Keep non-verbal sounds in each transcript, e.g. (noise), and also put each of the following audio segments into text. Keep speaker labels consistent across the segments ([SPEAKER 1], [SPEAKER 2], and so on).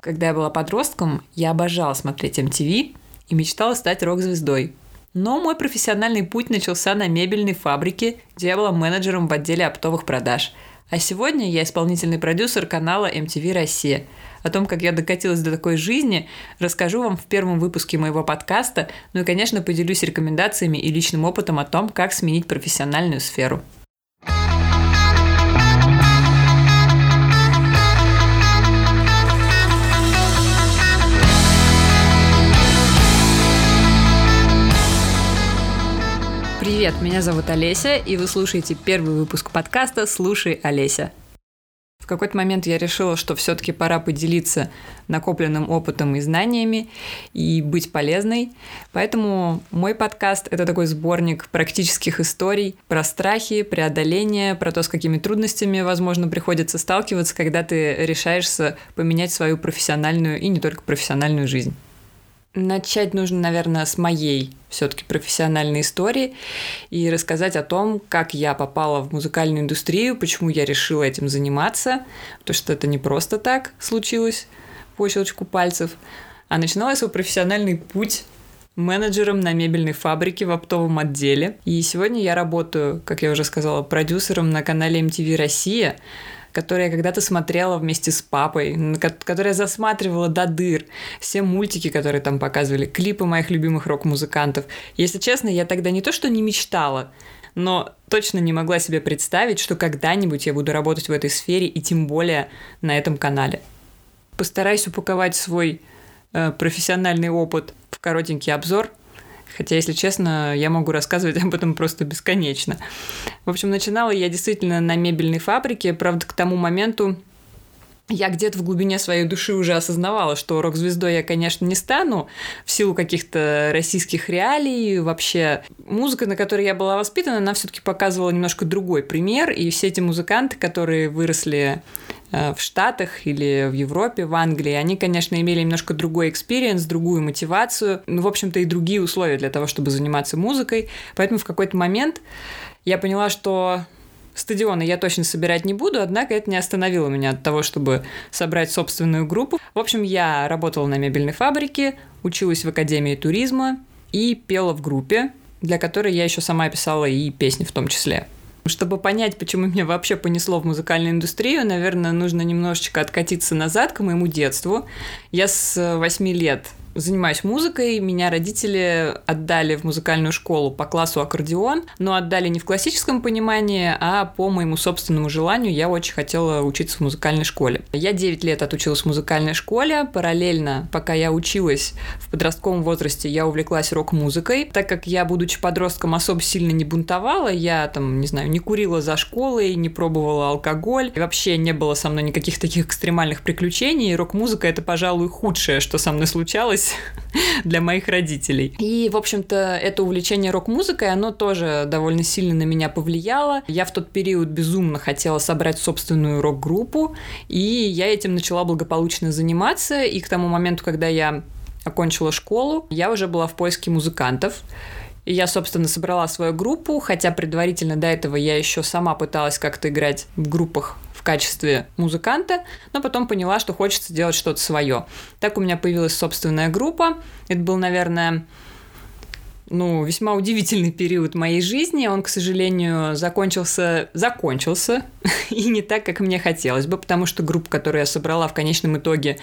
[SPEAKER 1] Когда я была подростком, я обожала смотреть MTV и мечтала стать рок-звездой. Но мой профессиональный путь начался на мебельной фабрике, где я была менеджером в отделе оптовых продаж. А сегодня я исполнительный продюсер канала MTV Россия. О том, как я докатилась до такой жизни, расскажу вам в первом выпуске моего подкаста, ну и, конечно, поделюсь рекомендациями и личным опытом о том, как сменить профессиональную сферу. Привет, меня зовут Олеся, и вы слушаете первый выпуск подкаста «Слушай, Олеся». В какой-то момент я решила, что все-таки пора поделиться накопленным опытом и знаниями и быть полезной. Поэтому мой подкаст – это такой сборник практических историй про страхи, преодоление, про то, с какими трудностями, возможно, приходится сталкиваться, когда ты решаешься поменять свою профессиональную и не только профессиональную жизнь. Начать нужно, наверное, с моей все-таки профессиональной истории и рассказать о том, как я попала в музыкальную индустрию, почему я решила этим заниматься, потому что это не просто так случилось по щелчку пальцев, а начинала свой профессиональный путь менеджером на мебельной фабрике в оптовом отделе. И сегодня я работаю, как я уже сказала, продюсером на канале MTV Россия, которые я когда-то смотрела вместе с папой, которые я засматривала до дыр, все мультики, которые там показывали, клипы моих любимых рок-музыкантов. Если честно, я тогда не то что не мечтала, но точно не могла себе представить, что когда-нибудь я буду работать в этой сфере и тем более на этом канале. Постараюсь упаковать свой э, профессиональный опыт в коротенький обзор – Хотя, если честно, я могу рассказывать (laughs) об этом просто бесконечно. В общем, начинала я действительно на мебельной фабрике. Правда, к тому моменту я где-то в глубине своей души уже осознавала, что рок-звездой я, конечно, не стану в силу каких-то российских реалий. Вообще, музыка, на которой я была воспитана, она все-таки показывала немножко другой пример. И все эти музыканты, которые выросли в Штатах или в Европе, в Англии, они, конечно, имели немножко другой experience, другую мотивацию, ну, в общем-то, и другие условия для того, чтобы заниматься музыкой. Поэтому в какой-то момент я поняла, что стадионы я точно собирать не буду, однако это не остановило меня от того, чтобы собрать собственную группу. В общем, я работала на мебельной фабрике, училась в Академии туризма и пела в группе, для которой я еще сама писала и песни в том числе. Чтобы понять, почему меня вообще понесло в музыкальную индустрию, наверное, нужно немножечко откатиться назад к моему детству. Я с 8 лет занимаюсь музыкой, меня родители отдали в музыкальную школу по классу аккордеон, но отдали не в классическом понимании, а по моему собственному желанию. Я очень хотела учиться в музыкальной школе. Я 9 лет отучилась в музыкальной школе. Параллельно, пока я училась в подростковом возрасте, я увлеклась рок-музыкой. Так как я, будучи подростком, особо сильно не бунтовала, я там, не знаю, не курила за школой, не пробовала алкоголь, и вообще не было со мной никаких таких экстремальных приключений. Рок-музыка — это, пожалуй, худшее, что со мной случалось случилось (laughs) для моих родителей. И, в общем-то, это увлечение рок-музыкой, оно тоже довольно сильно на меня повлияло. Я в тот период безумно хотела собрать собственную рок-группу, и я этим начала благополучно заниматься. И к тому моменту, когда я окончила школу, я уже была в поиске музыкантов. И я, собственно, собрала свою группу, хотя предварительно до этого я еще сама пыталась как-то играть в группах в качестве музыканта, но потом поняла, что хочется делать что-то свое. Так у меня появилась собственная группа. Это был, наверное, ну, весьма удивительный период моей жизни. Он, к сожалению, закончился, закончился, (laughs) и не так, как мне хотелось бы, потому что группа, которую я собрала в конечном итоге,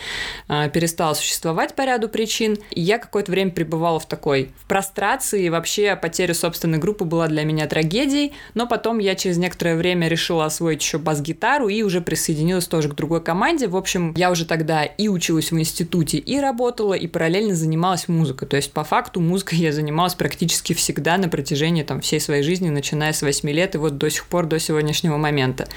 [SPEAKER 1] а, перестала существовать по ряду причин. И я какое-то время пребывала в такой в прострации, и вообще потеря собственной группы была для меня трагедией, но потом я через некоторое время решила освоить еще бас-гитару и уже присоединилась тоже к другой команде. В общем, я уже тогда и училась в институте, и работала, и параллельно занималась музыкой. То есть, по факту, музыкой я занималась занималась практически всегда на протяжении там, всей своей жизни, начиная с 8 лет и вот до сих пор, до сегодняшнего момента.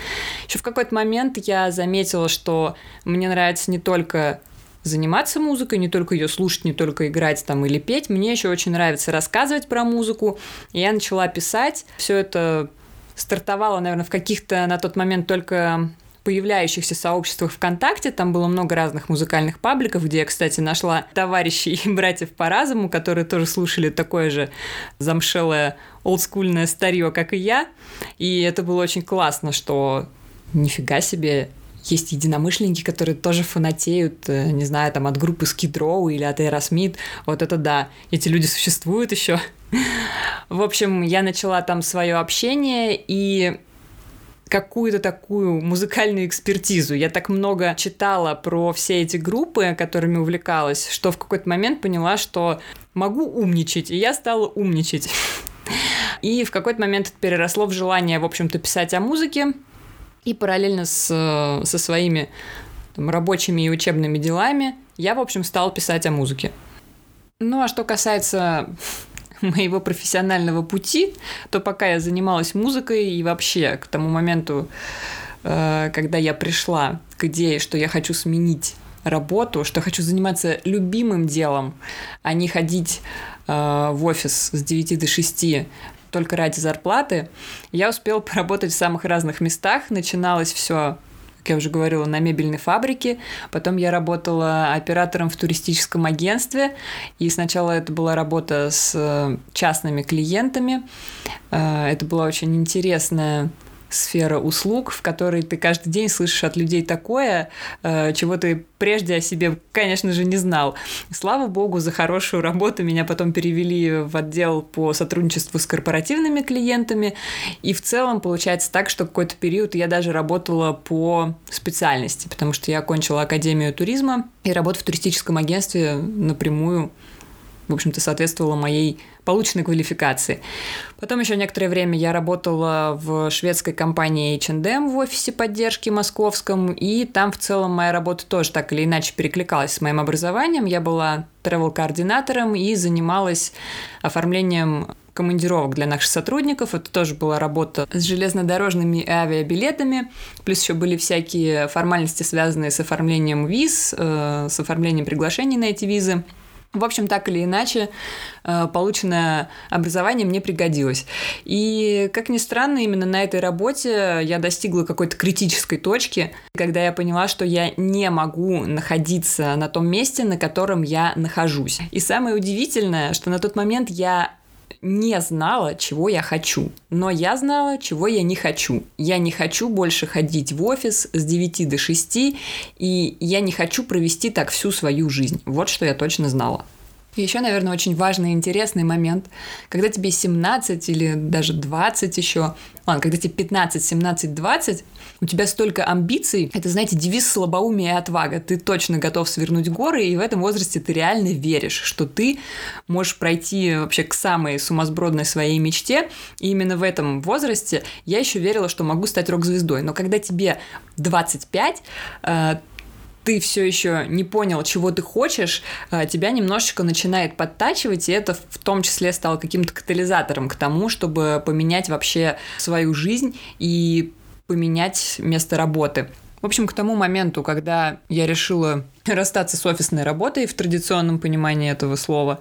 [SPEAKER 1] Еще в какой-то момент я заметила, что мне нравится не только заниматься музыкой, не только ее слушать, не только играть там или петь. Мне еще очень нравится рассказывать про музыку. И я начала писать. Все это стартовало, наверное, в каких-то на тот момент только появляющихся сообществах ВКонтакте. Там было много разных музыкальных пабликов, где я, кстати, нашла товарищей и братьев по разуму, которые тоже слушали такое же замшелое олдскульное старье, как и я. И это было очень классно, что нифига себе, есть единомышленники, которые тоже фанатеют, э, не знаю, там от группы Skid или от Aerosmith. Вот это да, эти люди существуют еще. (laughs) В общем, я начала там свое общение и какую-то такую музыкальную экспертизу. Я так много читала про все эти группы, которыми увлекалась, что в какой-то момент поняла, что могу умничать, и я стала умничать. И в какой-то момент это переросло в желание, в общем-то, писать о музыке. И параллельно с, со своими там, рабочими и учебными делами я, в общем, стала писать о музыке. Ну, а что касается (laughs) моего профессионального пути, то пока я занималась музыкой и вообще к тому моменту, э, когда я пришла к идее, что я хочу сменить работу, что хочу заниматься любимым делом, а не ходить э, в офис с 9 до 6 только ради зарплаты, я успела поработать в самых разных местах. Начиналось все как я уже говорила, на мебельной фабрике. Потом я работала оператором в туристическом агентстве. И сначала это была работа с э, частными клиентами. Э, это была очень интересная сфера услуг, в которой ты каждый день слышишь от людей такое, э, чего ты прежде о себе, конечно же, не знал. Слава богу, за хорошую работу меня потом перевели в отдел по сотрудничеству с корпоративными клиентами. И в целом получается так, что какой-то период я даже работала по специальности, потому что я окончила Академию туризма и работа в туристическом агентстве напрямую в общем-то, соответствовала моей полученной квалификации. Потом еще некоторое время я работала в шведской компании H&M в офисе поддержки московском, и там в целом моя работа тоже так или иначе перекликалась с моим образованием. Я была travel-координатором и занималась оформлением командировок для наших сотрудников. Это тоже была работа с железнодорожными и авиабилетами. Плюс еще были всякие формальности, связанные с оформлением виз, э, с оформлением приглашений на эти визы. В общем, так или иначе, э, полученное образование мне пригодилось. И, как ни странно, именно на этой работе я достигла какой-то критической точки, когда я поняла, что я не могу находиться на том месте, на котором я нахожусь. И самое удивительное, что на тот момент я не знала, чего я хочу. Но я знала, чего я не хочу. Я не хочу больше ходить в офис с 9 до 6, и я не хочу провести так всю свою жизнь. Вот что я точно знала. Еще, наверное, очень важный и интересный момент, когда тебе 17 или даже 20 еще, ладно, когда тебе 15, 17, 20, у тебя столько амбиций, это, знаете, девиз слабоумия и отвага. Ты точно готов свернуть горы, и в этом возрасте ты реально веришь, что ты можешь пройти вообще к самой сумасбродной своей мечте. И именно в этом возрасте я еще верила, что могу стать рок-звездой. Но когда тебе 25, ты все еще не понял, чего ты хочешь, а, тебя немножечко начинает подтачивать, и это в том числе стало каким-то катализатором к тому, чтобы поменять вообще свою жизнь и поменять место работы. В общем, к тому моменту, когда я решила (laughs) расстаться с офисной работой в традиционном понимании этого слова,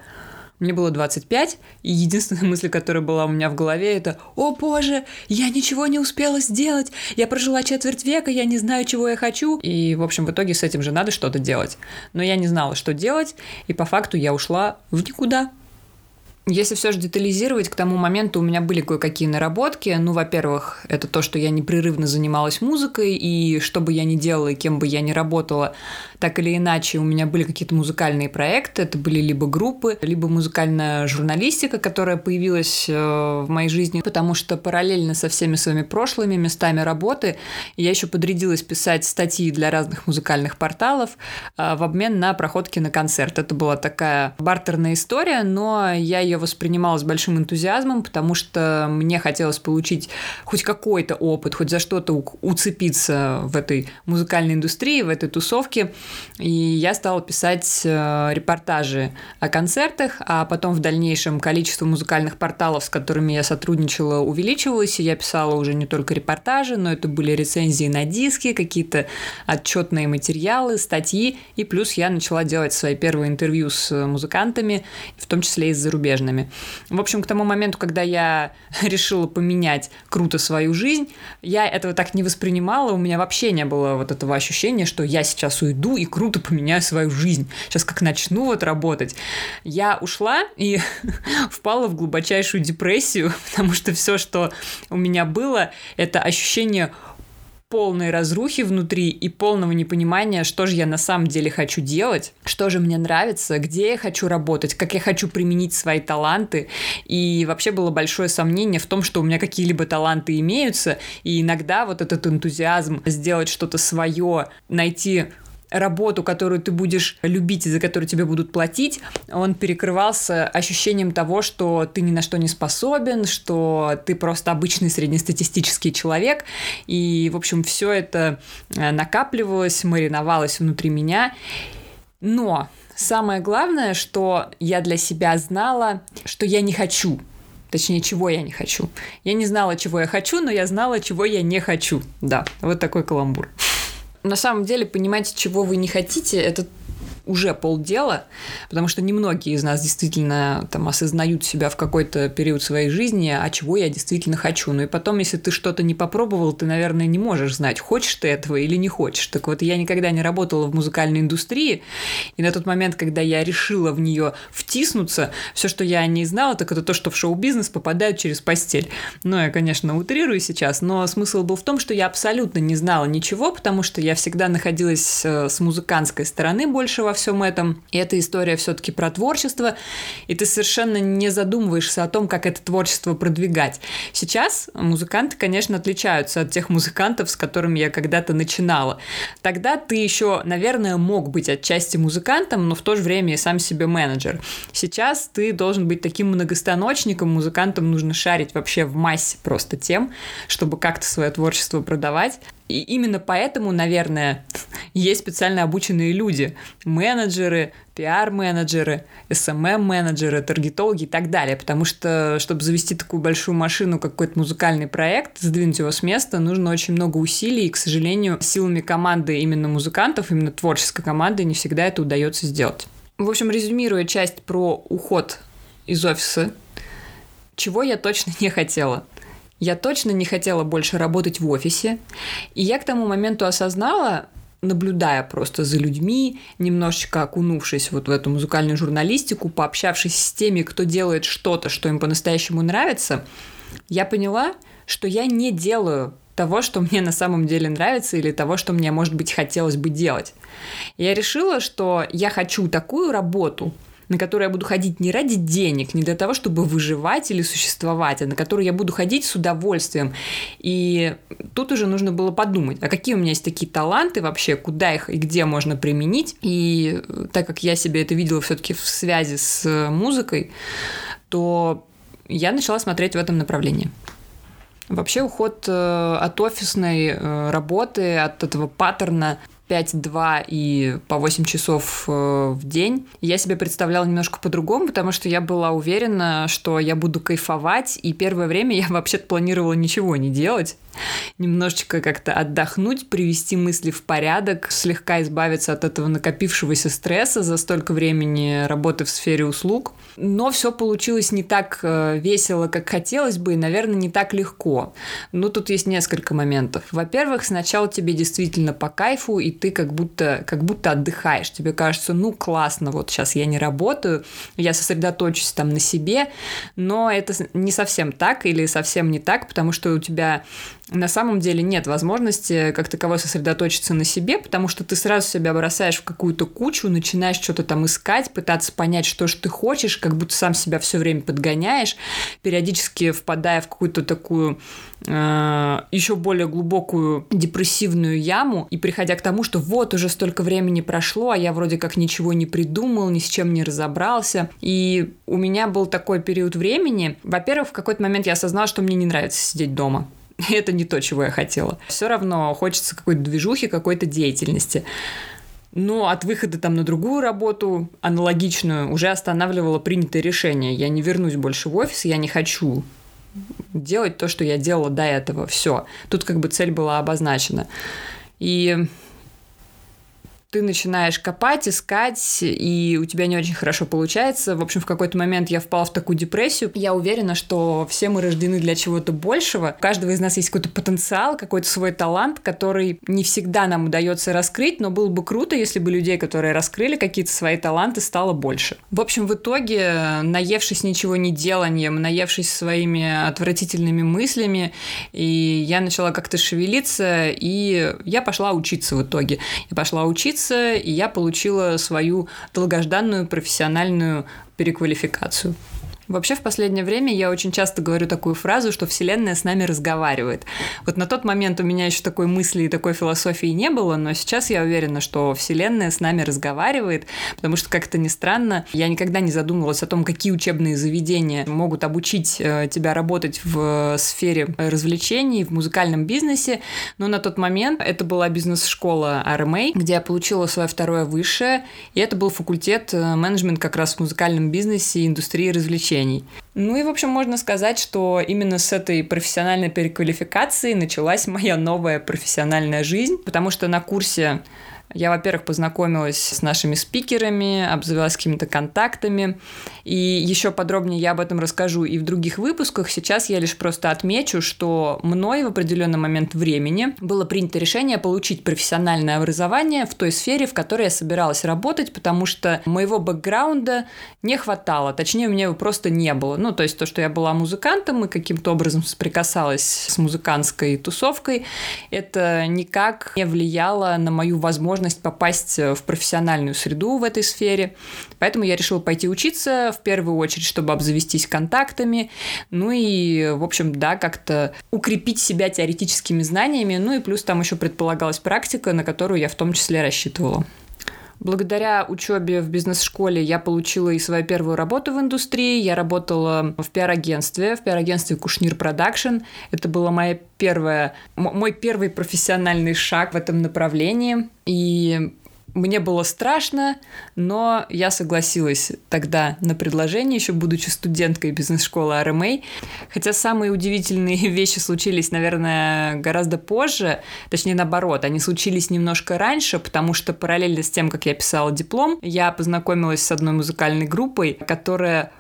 [SPEAKER 1] мне было 25, и единственная (laughs) мысль, которая была у меня в голове, это «О боже, я ничего не успела сделать! Я прожила четверть века, я не знаю, чего я хочу!» И, в общем, в итоге с этим же надо что-то делать. Но я не знала, что делать, и по факту я ушла в никуда. Если все же детализировать, к тому моменту у меня были кое-какие наработки. Ну, во-первых, это то, что я непрерывно занималась музыкой, и что бы я ни делала, и кем бы я ни работала, так или иначе у меня были какие-то музыкальные проекты. Это были либо группы, либо музыкальная журналистика, которая появилась э, в моей жизни, потому что параллельно со всеми своими прошлыми местами работы я еще подрядилась писать статьи для разных музыкальных порталов э, в обмен на проходки на концерт. Это была такая бартерная история, но я ее воспринимала с большим энтузиазмом, потому что мне хотелось получить хоть какой-то опыт, хоть за что-то уцепиться в этой музыкальной индустрии, в этой тусовке. И я стала писать э, репортажи о концертах, а потом в дальнейшем количество музыкальных порталов, с которыми я сотрудничала, увеличивалось, и я писала уже не только репортажи, но это были рецензии на диски, какие-то отчетные материалы, статьи, и плюс я начала делать свои первые интервью с музыкантами, в том числе и с зарубежными зарубежными. В общем, к тому моменту, когда я (laughs) решила поменять круто свою жизнь, я этого так не воспринимала, у меня вообще не было вот этого ощущения, что я сейчас уйду и круто поменяю свою жизнь. Сейчас как начну вот работать. Я ушла и (laughs) впала в глубочайшую депрессию, (laughs) потому что все, что у меня было, это ощущение полной разрухи внутри и полного непонимания, что же я на самом деле хочу делать, что же мне нравится, где я хочу работать, как я хочу применить свои таланты. И вообще было большое сомнение в том, что у меня какие-либо таланты имеются, и иногда вот этот энтузиазм сделать что-то свое, найти работу, которую ты будешь любить и за которую тебе будут платить, он перекрывался ощущением того, что ты ни на что не способен, что ты просто обычный среднестатистический человек. И, в общем, все это э, накапливалось, мариновалось внутри меня. Но самое главное, что я для себя знала, что я не хочу Точнее, чего я не хочу. Я не знала, чего я хочу, но я знала, чего я не хочу. Да, вот такой каламбур на самом деле понимать, чего вы не хотите, это уже полдела, потому что немногие из нас действительно там осознают себя в какой-то период своей жизни, а чего я действительно хочу. Ну и потом, если ты что-то не попробовал, ты, наверное, не можешь знать, хочешь ты этого или не хочешь. Так вот, я никогда не работала в музыкальной индустрии, и на тот момент, когда я решила в нее втиснуться, все, что я не знала, так это то, что в шоу-бизнес попадают через постель. Ну, я, конечно, утрирую сейчас, но смысл был в том, что я абсолютно не знала ничего, потому что я всегда находилась э, с музыкантской стороны больше во всем этом. И эта история все-таки про творчество, и ты совершенно не задумываешься о том, как это творчество продвигать. Сейчас музыканты, конечно, отличаются от тех музыкантов, с которыми я когда-то начинала. Тогда ты еще, наверное, мог быть отчасти музыкантом, но в то же время и сам себе менеджер. Сейчас ты должен быть таким многостаночником, музыкантам нужно шарить вообще в массе просто тем, чтобы как-то свое творчество продавать. И именно поэтому, наверное, (laughs) есть специально обученные люди, менеджеры, пиар-менеджеры, SMM-менеджеры, таргетологи и так далее. Потому что, чтобы завести такую большую машину, как какой-то музыкальный проект, сдвинуть его с места, нужно очень много усилий. И, к сожалению, силами команды именно музыкантов, именно творческой команды, не всегда это удается сделать. В общем, резюмируя часть про уход из офиса, чего я точно (laughs) не хотела – я точно не хотела больше работать в офисе. И я к тому моменту осознала, наблюдая просто за людьми, немножечко окунувшись вот в эту музыкальную журналистику, пообщавшись с теми, кто делает что-то, что им по-настоящему нравится, я поняла, что я не делаю того, что мне на самом деле нравится или того, что мне, может быть, хотелось бы делать. Я решила, что я хочу такую работу – на которую я буду ходить не ради денег, не для того, чтобы выживать или существовать, а на которую я буду ходить с удовольствием. И тут уже нужно было подумать, а какие у меня есть такие таланты вообще, куда их и где можно применить. И так как я себе это видела все-таки в связи с музыкой, то я начала смотреть в этом направлении. Вообще уход э, от офисной э, работы, от этого паттерна 5-2 и по 8 часов э, в день. Я себе представляла немножко по-другому, потому что я была уверена, что я буду кайфовать, и первое время я (laughs) вообще-то планировала ничего не делать немножечко как-то отдохнуть, привести мысли в порядок, слегка избавиться от этого накопившегося стресса за столько времени работы в сфере услуг. Но все получилось не так э, весело, как хотелось бы, и, наверное, не так легко. Ну, тут есть несколько моментов. Во-первых, сначала тебе действительно по кайфу, и ты как будто, как будто отдыхаешь. Тебе кажется, ну, классно, вот сейчас я не работаю, я сосредоточусь там на себе, но это не совсем так или совсем не так, потому что у тебя на самом деле нет возможности как таковой сосредоточиться на себе, потому что ты сразу себя бросаешь в какую-то кучу, начинаешь что-то там искать, пытаться понять, что же ты хочешь, как будто сам себя все время подгоняешь, периодически впадая в какую-то такую э, еще более глубокую депрессивную яму и приходя к тому, что вот уже столько времени прошло, а я вроде как ничего не придумал, ни с чем не разобрался. И у меня был такой период времени. Во-первых, в какой-то момент я осознала, что мне не нравится сидеть дома. (laughs) это не то, чего я хотела. Все равно хочется какой-то движухи, какой-то деятельности. Но от выхода там на другую работу, аналогичную, уже останавливало принятое решение. Я не вернусь больше в офис, я не хочу делать то, что я делала до этого. Все. Тут как бы цель была обозначена. И ты начинаешь копать, искать, и у тебя не очень хорошо получается. В общем, в какой-то момент я впала в такую депрессию. Я уверена, что все мы рождены для чего-то большего. У каждого из нас есть какой-то потенциал, какой-то свой талант, который не всегда нам удается раскрыть, но было бы круто, если бы людей, которые раскрыли какие-то свои таланты, стало больше. В общем, в итоге, наевшись ничего не деланием, наевшись своими отвратительными мыслями, и я начала как-то шевелиться, и я пошла учиться в итоге. Я пошла учиться, учиться, и я получила свою долгожданную профессиональную переквалификацию. Вообще, в последнее время я очень часто говорю такую фразу, что Вселенная с нами разговаривает. Вот на тот момент у меня еще такой мысли и такой философии не было, но сейчас я уверена, что Вселенная с нами разговаривает, потому что, как то ни странно, я никогда не задумывалась о том, какие учебные заведения могут обучить э, тебя работать в сфере развлечений, в музыкальном бизнесе, но на тот момент это была бизнес-школа RMA, где я получила свое второе высшее, и это был факультет э, менеджмент как раз в музыкальном бизнесе и индустрии развлечений развлечений. Ну и, в общем, можно сказать, что именно с этой профессиональной переквалификации началась моя новая профессиональная жизнь, потому что на курсе я, во-первых, познакомилась с нашими спикерами, обзавелась какими-то контактами, и еще подробнее я об этом расскажу и в других выпусках. Сейчас я лишь просто отмечу, что мной в определенный момент времени было принято решение получить профессиональное образование в той сфере, в которой я собиралась работать, потому что моего бэкграунда не хватало, точнее, у меня его просто не было. Ну, то есть то, что я была музыкантом и каким-то образом соприкасалась с музыкантской тусовкой, это никак не влияло на мою возможность возможность попасть э, в профессиональную среду в этой сфере. Поэтому я решила пойти учиться в первую очередь, чтобы обзавестись контактами, ну и, в общем, да, как-то укрепить себя теоретическими знаниями, ну и плюс там еще предполагалась практика, на которую я в том числе рассчитывала. Благодаря учебе в бизнес-школе я получила и свою первую работу в индустрии. Я работала в пиар-агентстве, в пиар-агентстве Кушнир Production. Это была моя первая, мой первый профессиональный шаг в этом направлении. И мне было страшно, но я согласилась тогда на предложение, еще будучи студенткой бизнес-школы RMA. Хотя самые удивительные (laughs) вещи случились, наверное, гораздо позже, точнее наоборот, они случились немножко раньше, потому что параллельно с тем, как я писала диплом, я познакомилась с одной музыкальной группой, которая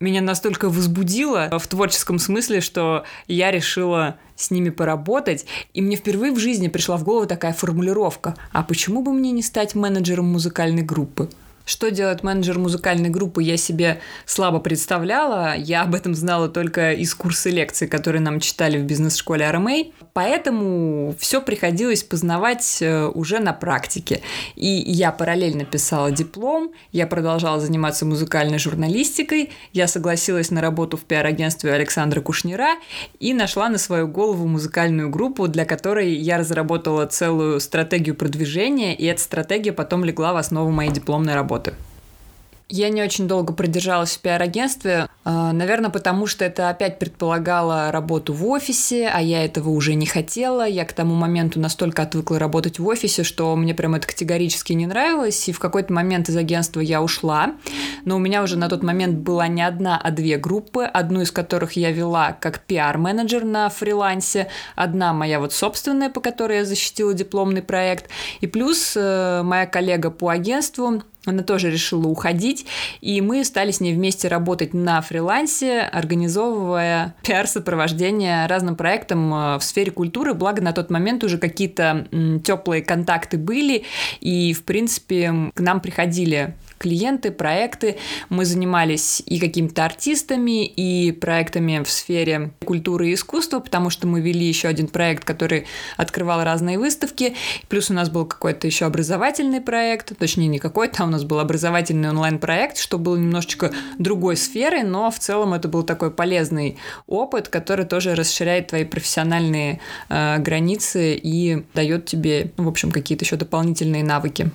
[SPEAKER 1] меня настолько возбудило в творческом смысле, что я решила с ними поработать, и мне впервые в жизни пришла в голову такая формулировка, а почему бы мне не стать менеджером музыкальной группы? Что делает менеджер музыкальной группы, я себе слабо представляла. Я об этом знала только из курса лекций, которые нам читали в бизнес-школе RMA. Поэтому все приходилось познавать э, уже на практике. И я параллельно писала диплом, я продолжала заниматься музыкальной журналистикой, я согласилась на работу в пиар-агентстве Александра Кушнира и нашла на свою голову музыкальную группу, для которой я разработала целую стратегию продвижения, и эта стратегия потом легла в основу моей дипломной работы работы. Я не очень долго продержалась в пиар-агентстве, а, наверное, потому что это опять предполагало работу в офисе, а я этого уже не хотела. Я к тому моменту настолько отвыкла работать в офисе, что мне прям это категорически не нравилось, и в какой-то момент из агентства я ушла. Но у меня уже на тот момент была не одна, а две группы, одну из которых я вела как пиар-менеджер на фрилансе, одна моя вот собственная, по которой я защитила дипломный проект, и плюс э, моя коллега по агентству, она тоже решила уходить, и мы стали с ней вместе работать на фрилансе, организовывая пиар-сопровождение разным проектам э, в сфере культуры, благо на тот момент уже какие-то теплые контакты были, и, в принципе, к нам приходили клиенты, проекты. Мы занимались и какими-то артистами, и проектами в сфере культуры и искусства, потому что мы вели еще один проект, который открывал разные выставки. Плюс у нас был какой-то еще образовательный проект, точнее не какой-то, а у нас был образовательный онлайн-проект, что был немножечко другой сферы, но в целом это был такой полезный опыт, который тоже расширяет твои профессиональные э, границы и дает тебе, в общем, какие-то еще дополнительные навыки.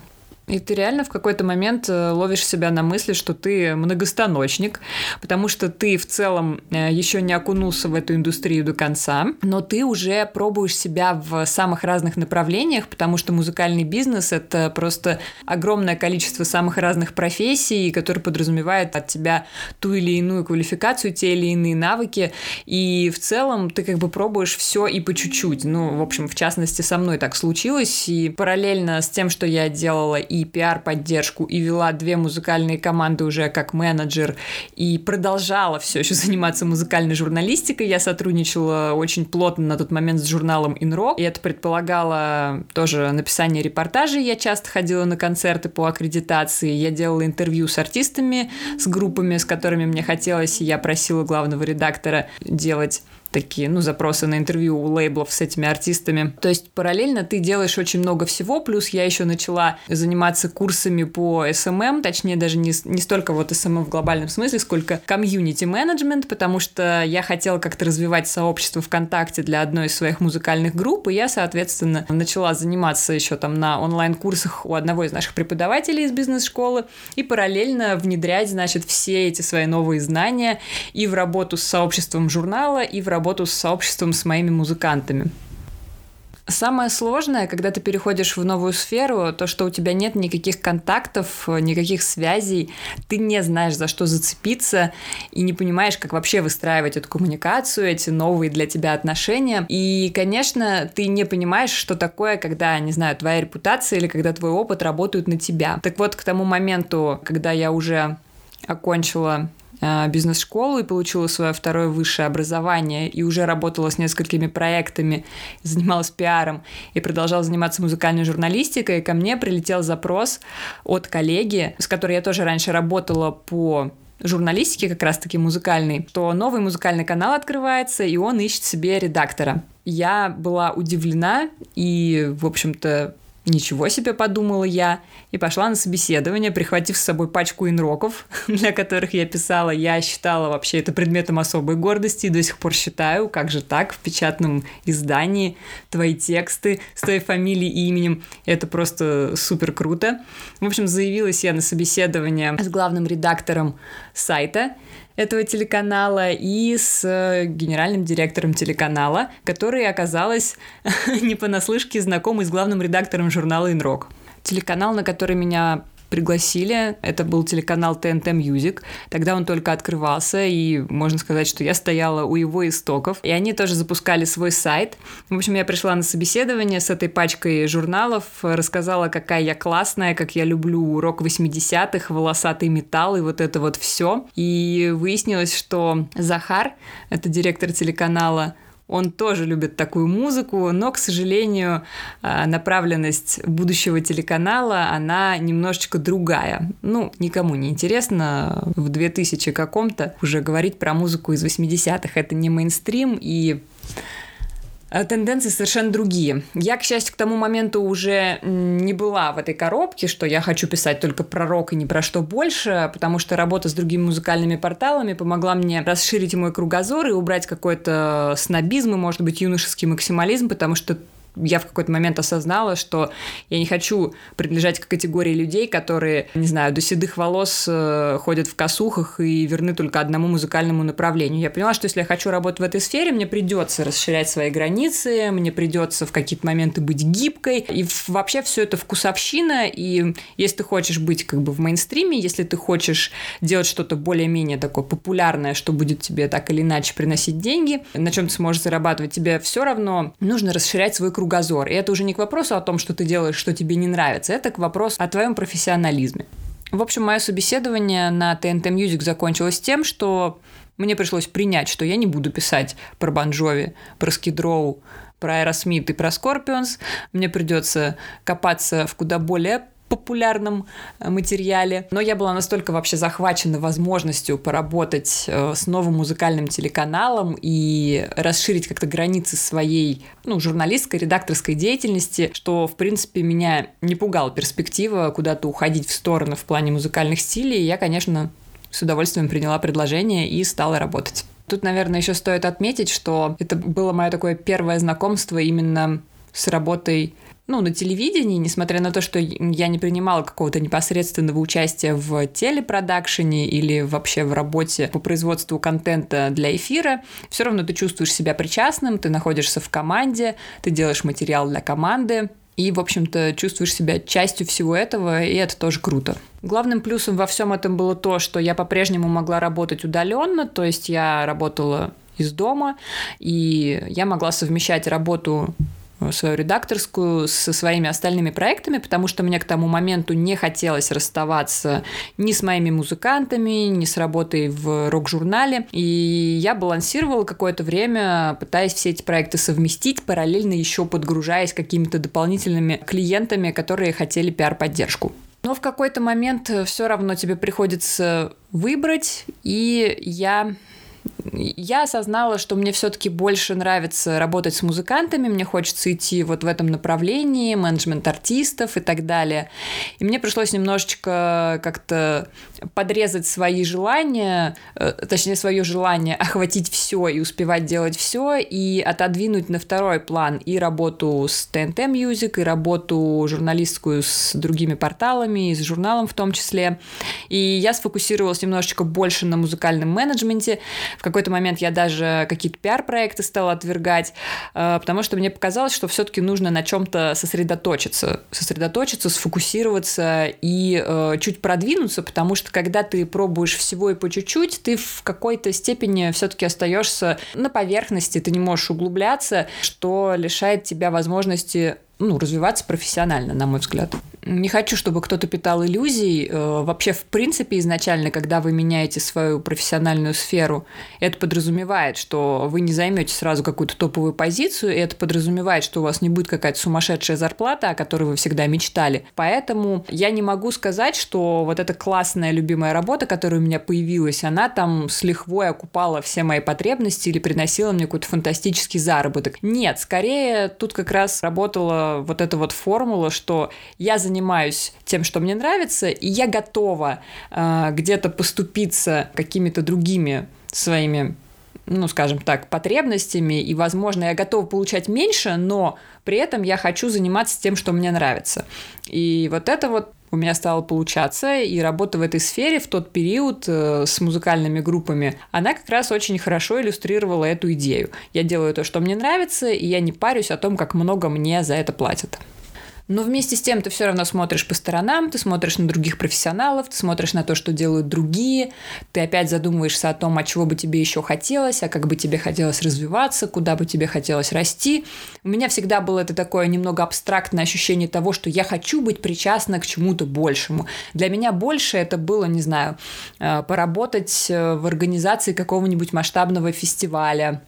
[SPEAKER 1] И ты реально в какой-то момент э, ловишь себя на мысли, что ты многостаночник, потому что ты в целом э, еще не окунулся в эту индустрию до конца, но ты уже пробуешь себя в самых разных направлениях, потому что музыкальный бизнес — это просто огромное количество самых разных профессий, которые подразумевают от тебя ту или иную квалификацию, те или иные навыки, и в целом ты как бы пробуешь все и по чуть-чуть. Ну, в общем, в частности, со мной так случилось, и параллельно с тем, что я делала и пиар-поддержку, и вела две музыкальные команды уже как менеджер, и продолжала все еще заниматься музыкальной журналистикой. Я сотрудничала очень плотно на тот момент с журналом InRock, и это предполагало тоже написание репортажей. Я часто ходила на концерты по аккредитации, я делала интервью с артистами, с группами, с которыми мне хотелось, и я просила главного редактора делать такие, ну, запросы на интервью у лейблов с этими артистами. То есть параллельно ты делаешь очень много всего, плюс я еще начала заниматься курсами по SMM, точнее даже не, не столько вот SMM в глобальном смысле, сколько комьюнити менеджмент, потому что я хотела как-то развивать сообщество ВКонтакте для одной из своих музыкальных групп, и я, соответственно, начала заниматься еще там на онлайн-курсах у одного из наших преподавателей из бизнес-школы и параллельно внедрять, значит, все эти свои новые знания и в работу с сообществом журнала, и в работу работу с сообществом, с моими музыкантами. Самое сложное, когда ты переходишь в новую сферу, то, что у тебя нет никаких контактов, никаких связей, ты не знаешь, за что зацепиться, и не понимаешь, как вообще выстраивать эту коммуникацию, эти новые для тебя отношения. И, конечно, ты не понимаешь, что такое, когда, не знаю, твоя репутация или когда твой опыт работают на тебя. Так вот, к тому моменту, когда я уже окончила бизнес-школу и получила свое второе высшее образование и уже работала с несколькими проектами, занималась пиаром и продолжала заниматься музыкальной журналистикой, ко мне прилетел запрос от коллеги, с которой я тоже раньше работала по журналистике как раз-таки музыкальной, что новый музыкальный канал открывается, и он ищет себе редактора. Я была удивлена и, в общем-то, Ничего себе, подумала я, и пошла на собеседование, прихватив с собой пачку инроков, (laughs) для которых я писала. Я считала вообще это предметом особой гордости и до сих пор считаю, как же так, в печатном издании твои тексты с твоей фамилией и именем. Это просто супер круто. В общем, заявилась я на собеседование с главным редактором сайта, этого телеканала и с э, генеральным директором телеканала, который оказалась (laughs) не понаслышке знакомый с главным редактором журнала «Инрок». Телеканал, на который меня пригласили. Это был телеканал TNT Music. Тогда он только открывался, и можно сказать, что я стояла у его истоков. И они тоже запускали свой сайт. В общем, я пришла на собеседование с этой пачкой журналов, рассказала, какая я классная, как я люблю рок 80-х, волосатый металл и вот это вот все. И выяснилось, что Захар, это директор телеканала, он тоже любит такую музыку, но, к сожалению, а, направленность будущего телеканала, она немножечко другая. Ну, никому не интересно в 2000 каком-то уже говорить про музыку из 80-х. Это не мейнстрим, и тенденции совершенно другие. Я, к счастью, к тому моменту уже не была в этой коробке, что я хочу писать только про рок и ни про что больше, потому что работа с другими музыкальными порталами помогла мне расширить мой кругозор и убрать какой-то снобизм и, может быть, юношеский максимализм, потому что я в какой-то момент осознала, что я не хочу принадлежать к категории людей, которые, не знаю, до седых волос э, ходят в косухах и верны только одному музыкальному направлению. Я поняла, что если я хочу работать в этой сфере, мне придется расширять свои границы, мне придется в какие-то моменты быть гибкой. И вообще все это вкусовщина. И если ты хочешь быть как бы в мейнстриме, если ты хочешь делать что-то более-менее такое популярное, что будет тебе так или иначе приносить деньги, на чем ты сможешь зарабатывать, тебе все равно нужно расширять свой круг кругозор. И это уже не к вопросу о том, что ты делаешь, что тебе не нравится, это к вопросу о твоем профессионализме. В общем, мое собеседование на TNT Music закончилось тем, что мне пришлось принять, что я не буду писать про Bon Jovi, про Skid Row, про Аэросмит и про Скорпионс. Мне придется копаться в куда более популярном э, материале. Но я была настолько вообще захвачена возможностью поработать э, с новым музыкальным телеканалом и расширить как-то границы своей ну, журналистской, редакторской деятельности, что, в принципе, меня не пугала перспектива куда-то уходить в сторону в плане музыкальных стилей. И я, конечно, с удовольствием приняла предложение и стала работать. Тут, наверное, еще стоит отметить, что это было мое такое первое знакомство именно с работой ну, на телевидении, несмотря на то, что я не принимала какого-то непосредственного участия в телепродакшене или вообще в работе по производству контента для эфира, все равно ты чувствуешь себя причастным, ты находишься в команде, ты делаешь материал для команды, и, в общем-то, чувствуешь себя частью всего этого, и это тоже круто. Главным плюсом во всем этом было то, что я по-прежнему могла работать удаленно, то есть я работала из дома, и я могла совмещать работу свою редакторскую со своими остальными проектами, потому что мне к тому моменту не хотелось расставаться ни с моими музыкантами, ни с работой в рок-журнале. И я балансировала какое-то время, пытаясь все эти проекты совместить, параллельно еще подгружаясь какими-то дополнительными клиентами, которые хотели пиар-поддержку. Но в какой-то момент все равно тебе приходится выбрать, и я я осознала, что мне все-таки больше нравится работать с музыкантами, мне хочется идти вот в этом направлении, менеджмент артистов и так далее. И мне пришлось немножечко как-то подрезать свои желания, э, точнее, свое желание охватить все и успевать делать все, и отодвинуть на второй план и работу с ТНТ Music, и работу журналистскую с другими порталами, и с журналом в том числе. И я сфокусировалась немножечко больше на музыкальном менеджменте. В какой-то момент я даже какие-то пиар-проекты стала отвергать, э, потому что мне показалось, что все-таки нужно на чем-то сосредоточиться, сосредоточиться, сфокусироваться и э, чуть продвинуться, потому что когда ты пробуешь всего и по чуть-чуть, ты в какой-то степени все-таки остаешься на поверхности, ты не можешь углубляться, что лишает тебя возможности ну, развиваться профессионально, на мой взгляд. Не хочу, чтобы кто-то питал иллюзий. Э, вообще, в принципе, изначально, когда вы меняете свою профессиональную сферу, это подразумевает, что вы не займете сразу какую-то топовую позицию, и это подразумевает, что у вас не будет какая-то сумасшедшая зарплата, о которой вы всегда мечтали. Поэтому я не могу сказать, что вот эта классная любимая работа, которая у меня появилась, она там с лихвой окупала все мои потребности или приносила мне какой-то фантастический заработок. Нет, скорее тут как раз работала вот эта вот формула, что я занимаюсь тем, что мне нравится, и я готова э, где-то поступиться какими-то другими своими ну, скажем так, потребностями, и, возможно, я готова получать меньше, но при этом я хочу заниматься тем, что мне нравится. И вот это вот у меня стало получаться, и работа в этой сфере в тот период э, с музыкальными группами, она как раз очень хорошо иллюстрировала эту идею. Я делаю то, что мне нравится, и я не парюсь о том, как много мне за это платят. Но вместе с тем ты все равно смотришь по сторонам, ты смотришь на других профессионалов, ты смотришь на то, что делают другие, ты опять задумываешься о том, а чего бы тебе еще хотелось, а как бы тебе хотелось развиваться, куда бы тебе хотелось расти. У меня всегда было это такое немного абстрактное ощущение того, что я хочу быть причастна к чему-то большему. Для меня больше это было, не знаю, э, поработать э, в организации какого-нибудь масштабного фестиваля,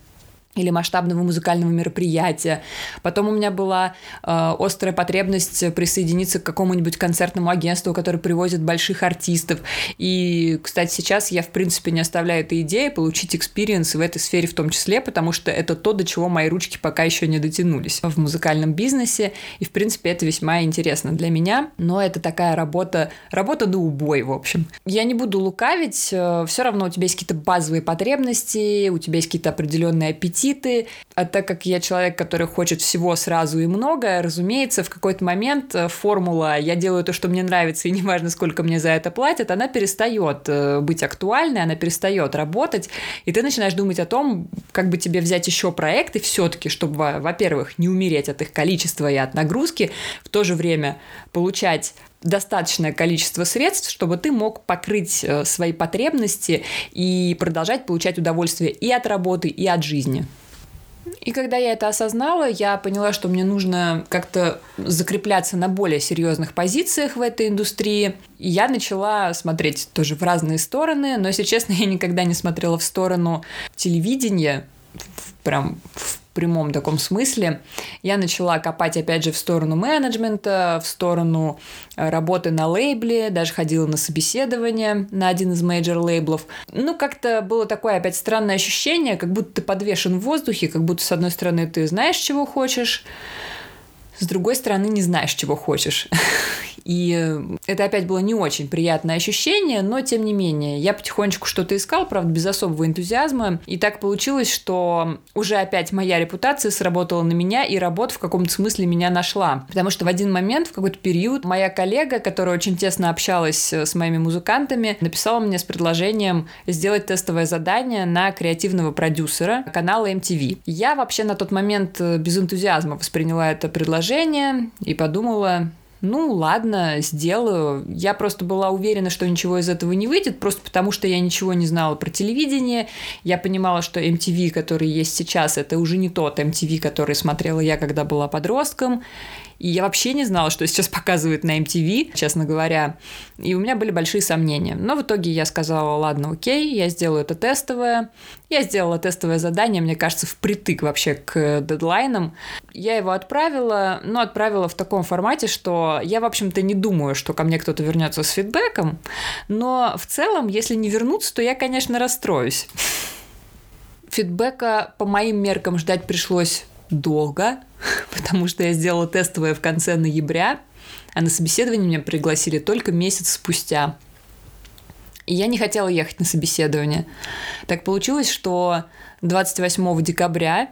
[SPEAKER 1] или масштабного музыкального мероприятия. Потом у меня была э, острая потребность присоединиться к какому-нибудь концертному агентству, которое привозит больших артистов. И, кстати, сейчас я, в принципе, не оставляю этой идеи получить experience в этой сфере в том числе, потому что это то, до чего мои ручки пока еще не дотянулись в музыкальном бизнесе. И, в принципе, это весьма интересно для меня. Но это такая работа, работа до убой, в общем. Я не буду лукавить, э, все равно у тебя есть какие-то базовые потребности, у тебя есть какие-то определенные аппетиты, аппетиты. А так как я человек, который хочет всего сразу и много, разумеется, в какой-то момент э, формула «я делаю то, что мне нравится, и неважно, сколько мне за это платят», она перестает э, быть актуальной, она перестает работать, и ты начинаешь думать о том, как бы тебе взять еще проекты все-таки, чтобы, во-первых, не умереть от их количества и от нагрузки, в то же время получать достаточное количество средств, чтобы ты мог покрыть э, свои потребности и продолжать получать удовольствие и от работы, и от жизни. И когда я это осознала, я поняла, что мне нужно как-то закрепляться на более серьезных позициях в этой индустрии. И я начала смотреть тоже в разные стороны, но, если честно, (laughs) я никогда не смотрела в сторону телевидения, прям в прямом таком смысле. Я начала копать, опять же, в сторону менеджмента, в сторону э, работы на лейбле, даже ходила на собеседование на один из major лейблов. Ну, как-то было такое опять странное ощущение, как будто ты подвешен в воздухе, как будто, с одной стороны, ты знаешь, чего хочешь, с другой стороны, не знаешь, чего хочешь. (laughs) И это опять было не очень приятное ощущение, но тем не менее, я потихонечку что-то искала, правда, без особого энтузиазма. И так получилось, что уже опять моя репутация сработала на меня, и работа в каком-то смысле меня нашла. Потому что в один момент, в какой-то период, моя коллега, которая очень тесно общалась с моими музыкантами, написала мне с предложением сделать тестовое задание на креативного продюсера канала MTV. Я вообще на тот момент без энтузиазма восприняла это предложение и подумала, ну ладно, сделаю. Я просто была уверена, что ничего из этого не выйдет, просто потому что я ничего не знала про телевидение. Я понимала, что MTV, который есть сейчас, это уже не тот MTV, который смотрела я, когда была подростком. И я вообще не знала, что сейчас (laughs) показывают на MTV, честно говоря. И у меня были большие сомнения. Но в итоге я сказала, ладно, окей, я сделаю это тестовое. Я сделала тестовое задание, мне кажется, впритык вообще к дедлайнам. Я его отправила, но отправила в таком формате, что я, в общем-то, не думаю, что ко мне кто-то вернется с фидбэком. Но в целом, если не вернуться, то я, конечно, расстроюсь. (laughs) Фидбэка по моим меркам ждать пришлось долго, (laughs) потому что я сделала тестовое в конце ноября, а на собеседование меня пригласили только месяц спустя. И я не хотела ехать на собеседование. Так получилось, что 28 декабря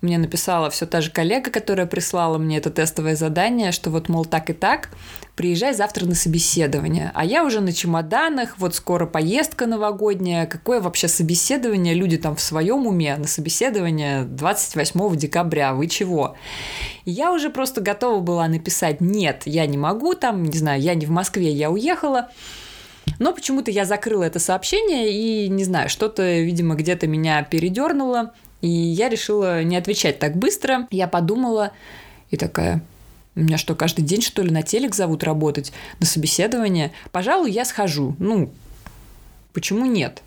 [SPEAKER 1] мне написала все та же коллега, которая прислала мне это тестовое задание, что вот, мол, так и так, приезжай завтра на собеседование. А я уже на чемоданах, вот скоро поездка новогодняя, какое вообще собеседование, люди там в своем уме, на собеседование 28 декабря, вы чего? Я уже просто готова была написать, нет, я не могу там, не знаю, я не в Москве, я уехала. Но почему-то я закрыла это сообщение и, не знаю, что-то, видимо, где-то меня передернуло. И я решила не отвечать так быстро. Я подумала и такая, меня что, каждый день, что ли, на телек зовут работать, на собеседование? Пожалуй, я схожу. Ну, почему нет?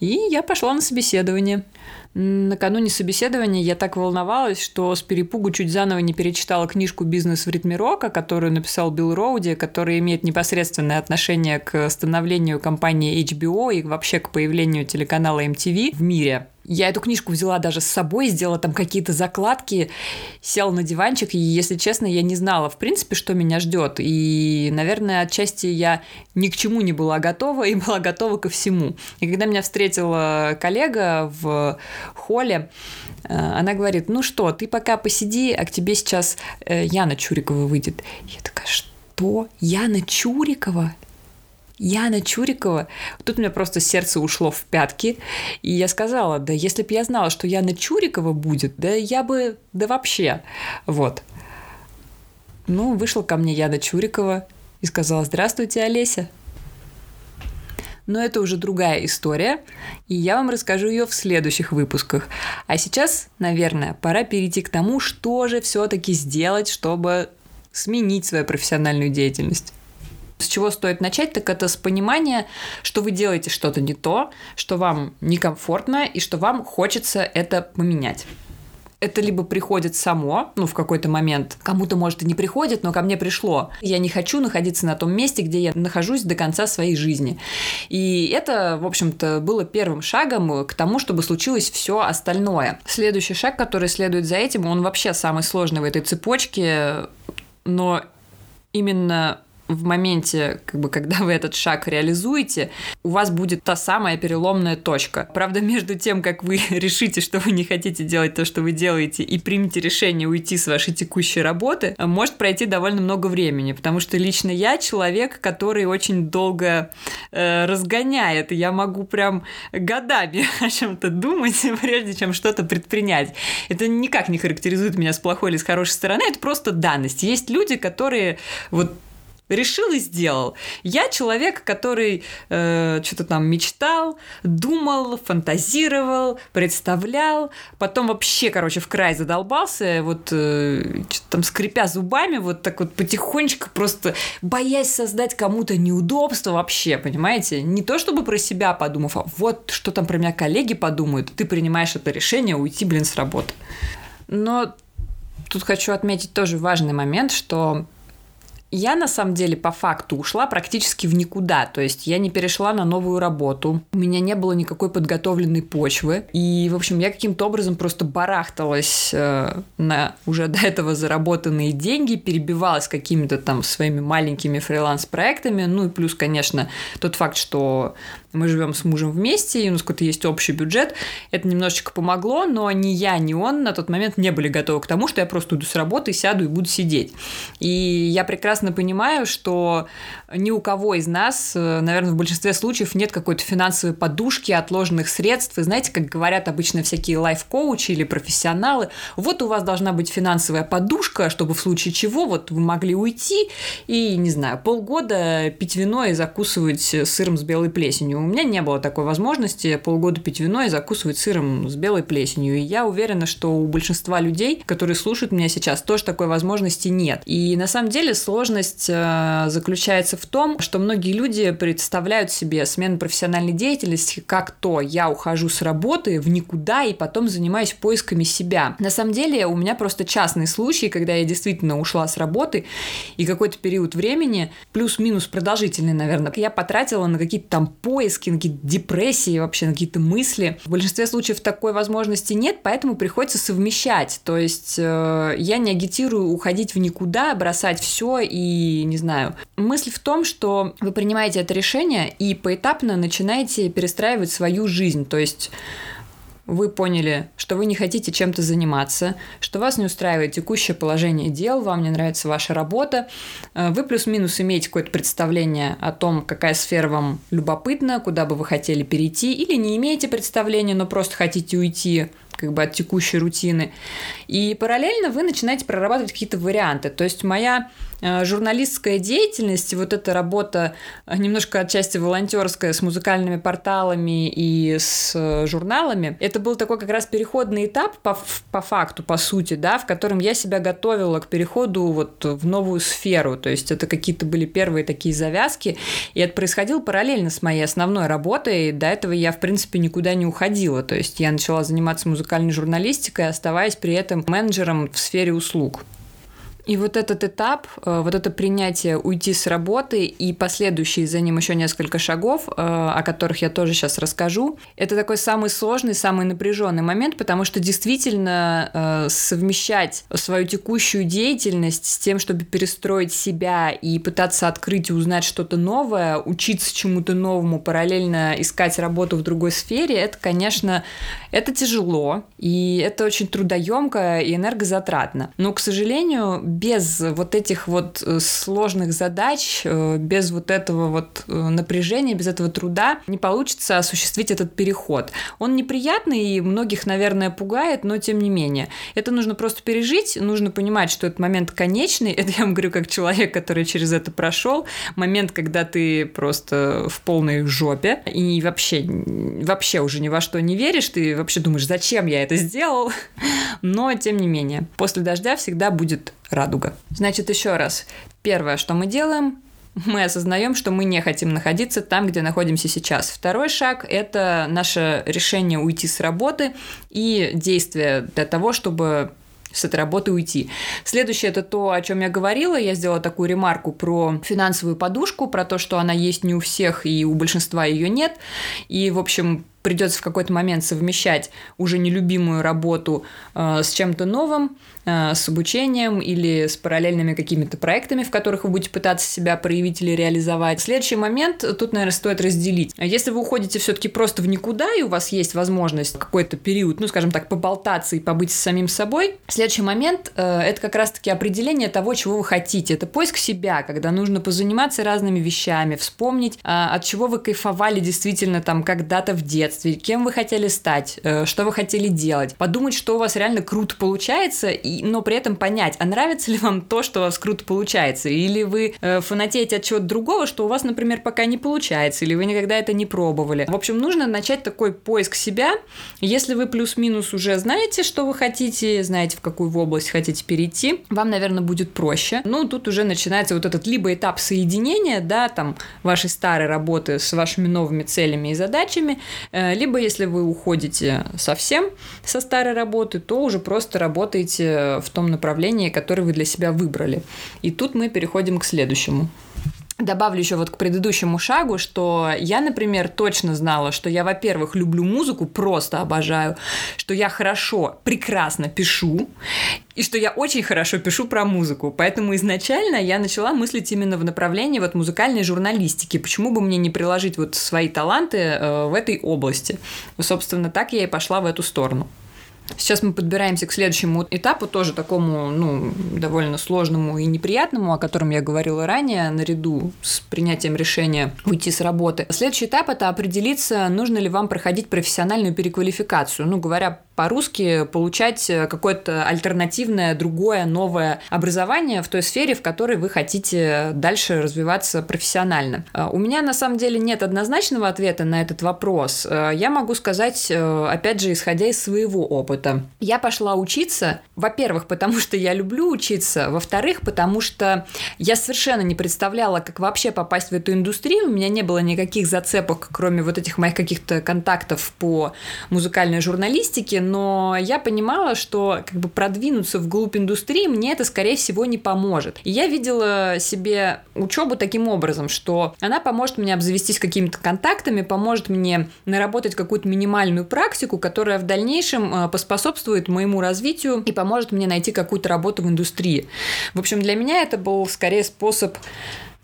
[SPEAKER 1] И я пошла на собеседование. Накануне собеседования я так волновалась, что с перепугу чуть заново не перечитала книжку «Бизнес в ритме рока», которую написал Билл Роуди, который имеет непосредственное отношение к становлению компании HBO и вообще к появлению телеканала MTV в мире. Я эту книжку взяла даже с собой, сделала там какие-то закладки, села на диванчик, и, если честно, я не знала, в принципе, что меня ждет. И, наверное, отчасти я ни к чему не была готова и (laughs) была готова ко всему. И когда меня встретила коллега в холле, э, она говорит, ну что, ты пока посиди, а к тебе сейчас э, Яна Чурикова выйдет. Я такая, что? Яна Чурикова? Яна Чурикова. Тут у меня просто сердце ушло в пятки. И я сказала, да если бы я знала, что Яна Чурикова будет, да я бы, да вообще. Вот. Ну, вышла ко мне Яна Чурикова и сказала, здравствуйте, Олеся. Но это уже другая история, и я вам расскажу ее в следующих выпусках. А сейчас, наверное, пора перейти к тому, что же все-таки сделать, чтобы сменить свою профессиональную деятельность. С чего стоит начать, так это с понимания, что вы делаете что-то не то, что вам некомфортно и что вам хочется это поменять это либо приходит само, ну, в какой-то момент. Кому-то, может, и не приходит, но ко мне пришло. Я не хочу находиться на том месте, где я нахожусь до конца своей жизни. И это, в общем-то, было первым шагом к тому, чтобы случилось все остальное. Следующий шаг, который следует за этим, он вообще самый сложный в этой цепочке, но именно в моменте, как бы, (laughs) когда вы этот шаг реализуете, у вас будет та самая переломная точка. Правда, между тем, как вы (laughs) решите, что вы не хотите делать то, что вы делаете, и примете решение уйти с вашей текущей работы, может пройти довольно много времени, потому что лично я человек, который очень долго э, разгоняет, я могу прям годами (laughs) о чем-то думать, прежде чем что-то предпринять. Это никак не характеризует меня с плохой или с хорошей стороны, это просто данность. Есть люди, которые вот решил и сделал. Я человек, который э, что-то там мечтал, думал, фантазировал, представлял, потом вообще, короче, в край задолбался, вот э, что-то там скрипя зубами, вот так вот потихонечку просто боясь создать кому-то неудобство вообще, понимаете? Не то чтобы про себя подумав, а вот что там про меня коллеги подумают, ты принимаешь это решение уйти, блин, с работы. Но тут хочу отметить тоже важный момент, что я на самом деле по факту ушла практически в никуда. То есть я не перешла на новую работу, у меня не было никакой подготовленной почвы. И, в общем, я каким-то образом просто барахталась э, на уже до этого заработанные деньги, перебивалась какими-то там своими маленькими фриланс-проектами. Ну и плюс, конечно, тот факт, что мы живем с мужем вместе, и у нас какой-то есть общий бюджет. Это немножечко помогло, но ни я, ни он на тот момент не были готовы к тому, что я просто уйду с работы, сяду и буду сидеть. И я прекрасно понимаю, что ни у кого из нас, э, наверное, в большинстве случаев нет какой-то финансовой подушки, отложенных средств. И знаете, как говорят обычно всякие лайф-коучи или профессионалы, вот у вас должна быть финансовая подушка, чтобы в случае чего вот вы могли уйти и, не знаю, полгода пить вино и закусывать сыром с белой плесенью. У меня не было такой возможности полгода пить вино и закусывать сыром с белой плесенью. И я уверена, что у большинства людей, которые слушают меня сейчас, тоже такой возможности нет. И на самом деле сложность э, заключается в том, что многие люди представляют себе смену профессиональной деятельности как то я ухожу с работы в никуда и потом занимаюсь поисками себя. На самом деле у меня просто частный случай, когда я действительно ушла с работы и какой-то период времени, плюс-минус продолжительный, наверное, я потратила на какие-то там поиски, на какие-то депрессии, вообще на какие-то мысли. В большинстве случаев такой возможности нет, поэтому приходится совмещать. То есть э, я не агитирую уходить в никуда, бросать все и, не знаю. Мысль в том, что вы принимаете это решение и поэтапно начинаете перестраивать свою жизнь. То есть вы поняли, что вы не хотите чем-то заниматься, что вас не устраивает текущее положение дел, вам не нравится ваша работа, э, вы плюс-минус имеете какое-то представление о том, какая сфера вам любопытна, куда бы вы хотели перейти, или не имеете представления, но просто хотите уйти как бы от текущей рутины. И параллельно вы начинаете прорабатывать какие-то варианты. То есть моя Э, журналистская деятельность, вот эта работа э, немножко отчасти волонтерская с музыкальными порталами и с э, журналами, это был такой как раз переходный этап по, по факту, по сути, да, в котором я себя готовила к переходу вот в новую сферу, то есть это какие-то были первые такие завязки, и это происходило параллельно с моей основной работой, до этого я, в принципе, никуда не уходила, то есть я начала заниматься музыкальной журналистикой, оставаясь при этом менеджером в сфере услуг. И вот этот этап, э, вот это принятие уйти с работы и последующие за ним еще несколько шагов, э, о которых я тоже сейчас расскажу, это такой самый сложный, самый напряженный момент, потому что действительно э, совмещать свою текущую деятельность с тем, чтобы перестроить себя и пытаться открыть и узнать что-то новое, учиться чему-то новому, параллельно искать работу в другой сфере, это, конечно, это тяжело, и это очень трудоемко и энергозатратно. Но, к сожалению, без вот этих вот э, сложных задач, э, без вот этого вот э, напряжения, без этого труда не получится осуществить этот переход. Он неприятный и многих, наверное, пугает, но тем не менее. Это нужно просто пережить, нужно понимать, что этот момент конечный. (laughs) Это я вам говорю как человек, который через это прошел. Момент, когда ты просто в полной жопе и вообще, вообще уже ни во что не веришь, ты вообще думаешь, зачем я это сделал. (laughs) Но тем не менее, после дождя всегда будет радуга. Значит, еще раз. Первое, что мы делаем, мы осознаем, что мы не хотим находиться там, где находимся сейчас. Второй шаг – это наше решение уйти с работы и действия для того, чтобы с этой работы уйти. Следующее это то, о чем я говорила. Я сделала такую ремарку про финансовую подушку, про то, что она есть не у всех и у большинства ее нет. И, в общем, придется в какой-то момент совмещать уже нелюбимую работу э, с чем-то новым, э, с обучением или с параллельными какими-то проектами, в которых вы будете пытаться себя проявить или реализовать. Следующий момент тут, наверное, стоит разделить. Если вы уходите все-таки просто в никуда, и у вас есть возможность какой-то период, ну, скажем так, поболтаться и побыть с самим собой, следующий момент э, это как раз-таки определение того, чего вы хотите. Это поиск себя, когда нужно позаниматься разными вещами, вспомнить, э, от чего вы кайфовали действительно там когда-то в детстве, детстве, кем вы хотели стать, э, что вы хотели делать, подумать, что у вас реально круто получается, и, но при этом понять, а нравится ли вам то, что у вас круто получается, или вы э, фанатеете от чего-то другого, что у вас, например, пока не получается, или вы никогда это не пробовали. В общем, нужно начать такой поиск себя. Если вы плюс-минус уже знаете, что вы хотите, знаете, в какую область хотите перейти, вам, наверное, будет проще. Ну, тут уже начинается вот этот либо этап соединения, да, там, вашей старой работы с вашими новыми целями и задачами, Э, либо, если вы уходите совсем со старой работы, то уже просто работаете в том направлении, которое вы для себя выбрали. И тут мы переходим к следующему. Добавлю еще вот к предыдущему шагу, что я, например, точно знала, что я, во-первых, люблю музыку, просто обожаю, что я хорошо, прекрасно пишу, и что я очень хорошо пишу про музыку. Поэтому изначально я начала мыслить именно в направлении вот музыкальной журналистики. Почему бы мне не приложить вот свои таланты э, в этой области? Собственно, так я и пошла в эту сторону. Сейчас мы подбираемся к следующему этапу, тоже такому, ну, довольно сложному и неприятному, о котором я говорила ранее, наряду с принятием решения уйти с работы. Следующий этап – это определиться, нужно ли вам проходить профессиональную переквалификацию. Ну, говоря по-русски получать э, какое-то альтернативное, другое, новое образование в той сфере, в которой вы хотите дальше развиваться профессионально. Э, у меня на самом деле нет однозначного ответа на этот вопрос. Э, я могу сказать, опять же, исходя из своего опыта. Я пошла учиться, во-первых, потому что я люблю учиться, во-вторых, потому что я совершенно не представляла, как вообще попасть в эту индустрию. У меня не было никаких зацепок, кроме вот этих моих каких-то контактов по музыкальной журналистике, но я понимала, что как бы продвинуться вглубь индустрии мне это, скорее всего, не поможет. И я видела себе учебу таким образом, что она поможет мне обзавестись какими-то контактами, поможет мне наработать какую-то минимальную практику, которая в дальнейшем э, поспособствует моему развитию и поможет мне найти какую-то работу в индустрии. В общем, для меня это был скорее способ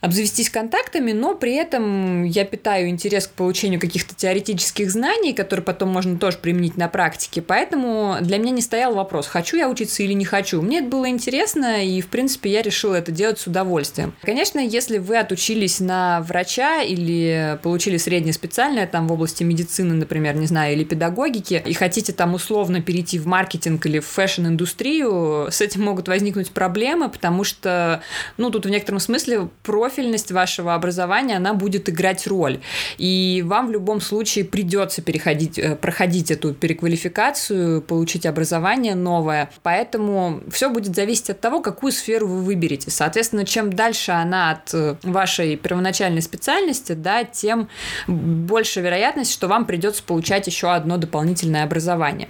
[SPEAKER 1] обзавестись контактами, но при этом я питаю интерес к получению каких-то теоретических знаний, которые потом можно тоже применить на практике. Поэтому для меня не стоял вопрос, хочу я учиться или не хочу. Мне это было интересно, и, в принципе, я решила это делать с удовольствием. Конечно, если вы отучились на врача или получили среднее специальное там в области медицины, например, не знаю, или педагогики, и хотите там условно перейти в маркетинг или в fashion-индустрию, с этим могут возникнуть проблемы, потому что, ну, тут в некотором смысле профиль профильность вашего образования, она будет играть роль. И вам в любом случае придется переходить, э, проходить эту переквалификацию, получить образование новое. Поэтому все будет зависеть от того, какую сферу вы выберете. Соответственно, чем дальше она от э, вашей первоначальной специальности, да, тем больше вероятность, что вам придется получать еще одно дополнительное образование.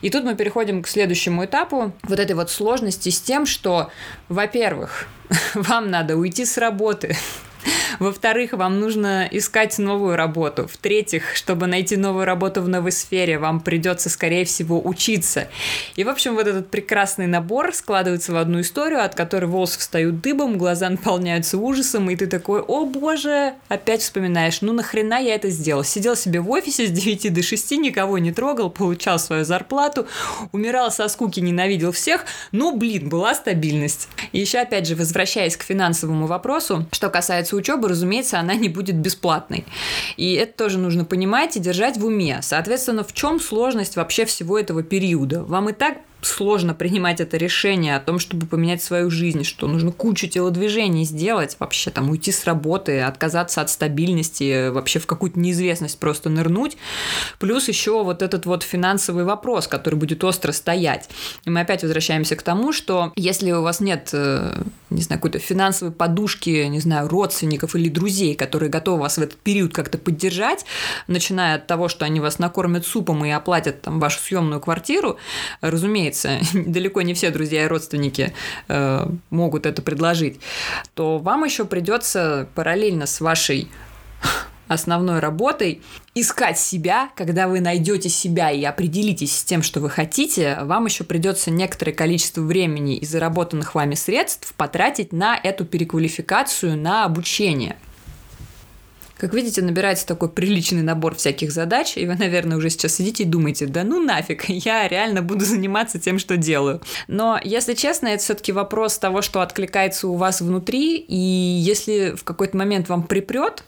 [SPEAKER 1] И тут мы переходим к следующему этапу вот этой вот сложности с тем, что, во-первых, (laughs) вам надо уйти с работы, во-вторых, вам нужно искать новую работу. В-третьих, чтобы найти новую работу в новой сфере, вам придется, скорее всего, учиться. И, в общем, вот этот прекрасный набор складывается в одну историю, от которой волосы встают дыбом, глаза наполняются ужасом, и ты такой, о боже, опять вспоминаешь, ну нахрена я это сделал? Сидел себе в офисе с 9 до 6, никого не трогал, получал свою зарплату, умирал со скуки, ненавидел всех, но, блин, была стабильность. И еще, опять же, возвращаясь к финансовому вопросу, что касается учебы, разумеется, она не будет бесплатной. И это тоже нужно понимать и держать в уме. Соответственно, в чем сложность вообще всего этого периода? Вам и так сложно принимать это решение о том, чтобы поменять свою жизнь, что нужно кучу телодвижений сделать, вообще там уйти с работы, отказаться от стабильности, вообще в какую-то неизвестность просто нырнуть. Плюс еще вот этот вот финансовый вопрос, который будет остро стоять. И мы опять возвращаемся к тому, что если у вас нет, э, не знаю, какой-то финансовой подушки, не знаю, родственников или друзей, которые готовы вас в этот период как-то поддержать, начиная от того, что они вас накормят супом и оплатят там вашу съемную квартиру, разумеется, разумеется, (laughs) далеко не все друзья и родственники э, могут это предложить, то вам еще придется параллельно с вашей (laughs) основной работой искать себя, когда вы найдете себя и определитесь с тем, что вы хотите, вам еще придется некоторое количество времени и заработанных вами средств потратить на эту переквалификацию, на обучение. Как видите, набирается такой приличный набор всяких задач, и вы, наверное, уже сейчас сидите и думаете, да ну нафиг, (laughs) я реально буду заниматься тем, что делаю. Но, если честно, это все-таки вопрос того, что откликается у вас внутри, и если в какой-то момент вам припрет,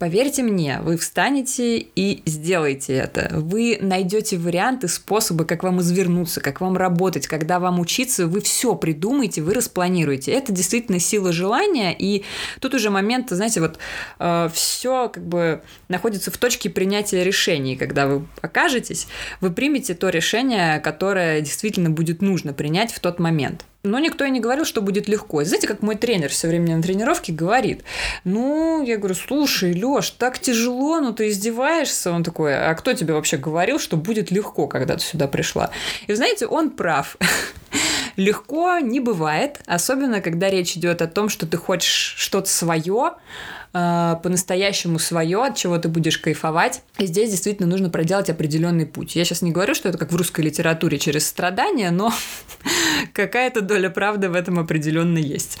[SPEAKER 1] Поверьте мне, вы встанете и сделаете это. Вы найдете варианты, способы, как вам извернуться, как вам работать, когда вам учиться, вы все придумаете, вы распланируете. Это действительно сила желания, и тут уже момент, знаете, вот э, все как бы находится в точке принятия решений. Когда вы окажетесь, вы примете то решение, которое действительно будет нужно принять в тот момент. Но никто и не говорил, что будет легко. Знаете, как мой тренер все время на тренировке говорит, ну, я говорю, слушай, Лёш, так тяжело, ну ты издеваешься. Он такой, а кто тебе вообще говорил, что будет легко, когда ты сюда пришла? И знаете, он прав. (laughs) Легко не бывает, особенно когда речь идет о том, что ты хочешь что-то свое, э, по-настоящему свое, от чего ты будешь кайфовать. И здесь действительно нужно проделать определенный путь. Я сейчас не говорю, что это как в русской литературе через страдания, но (laughs) какая-то доля правды в этом определенно есть.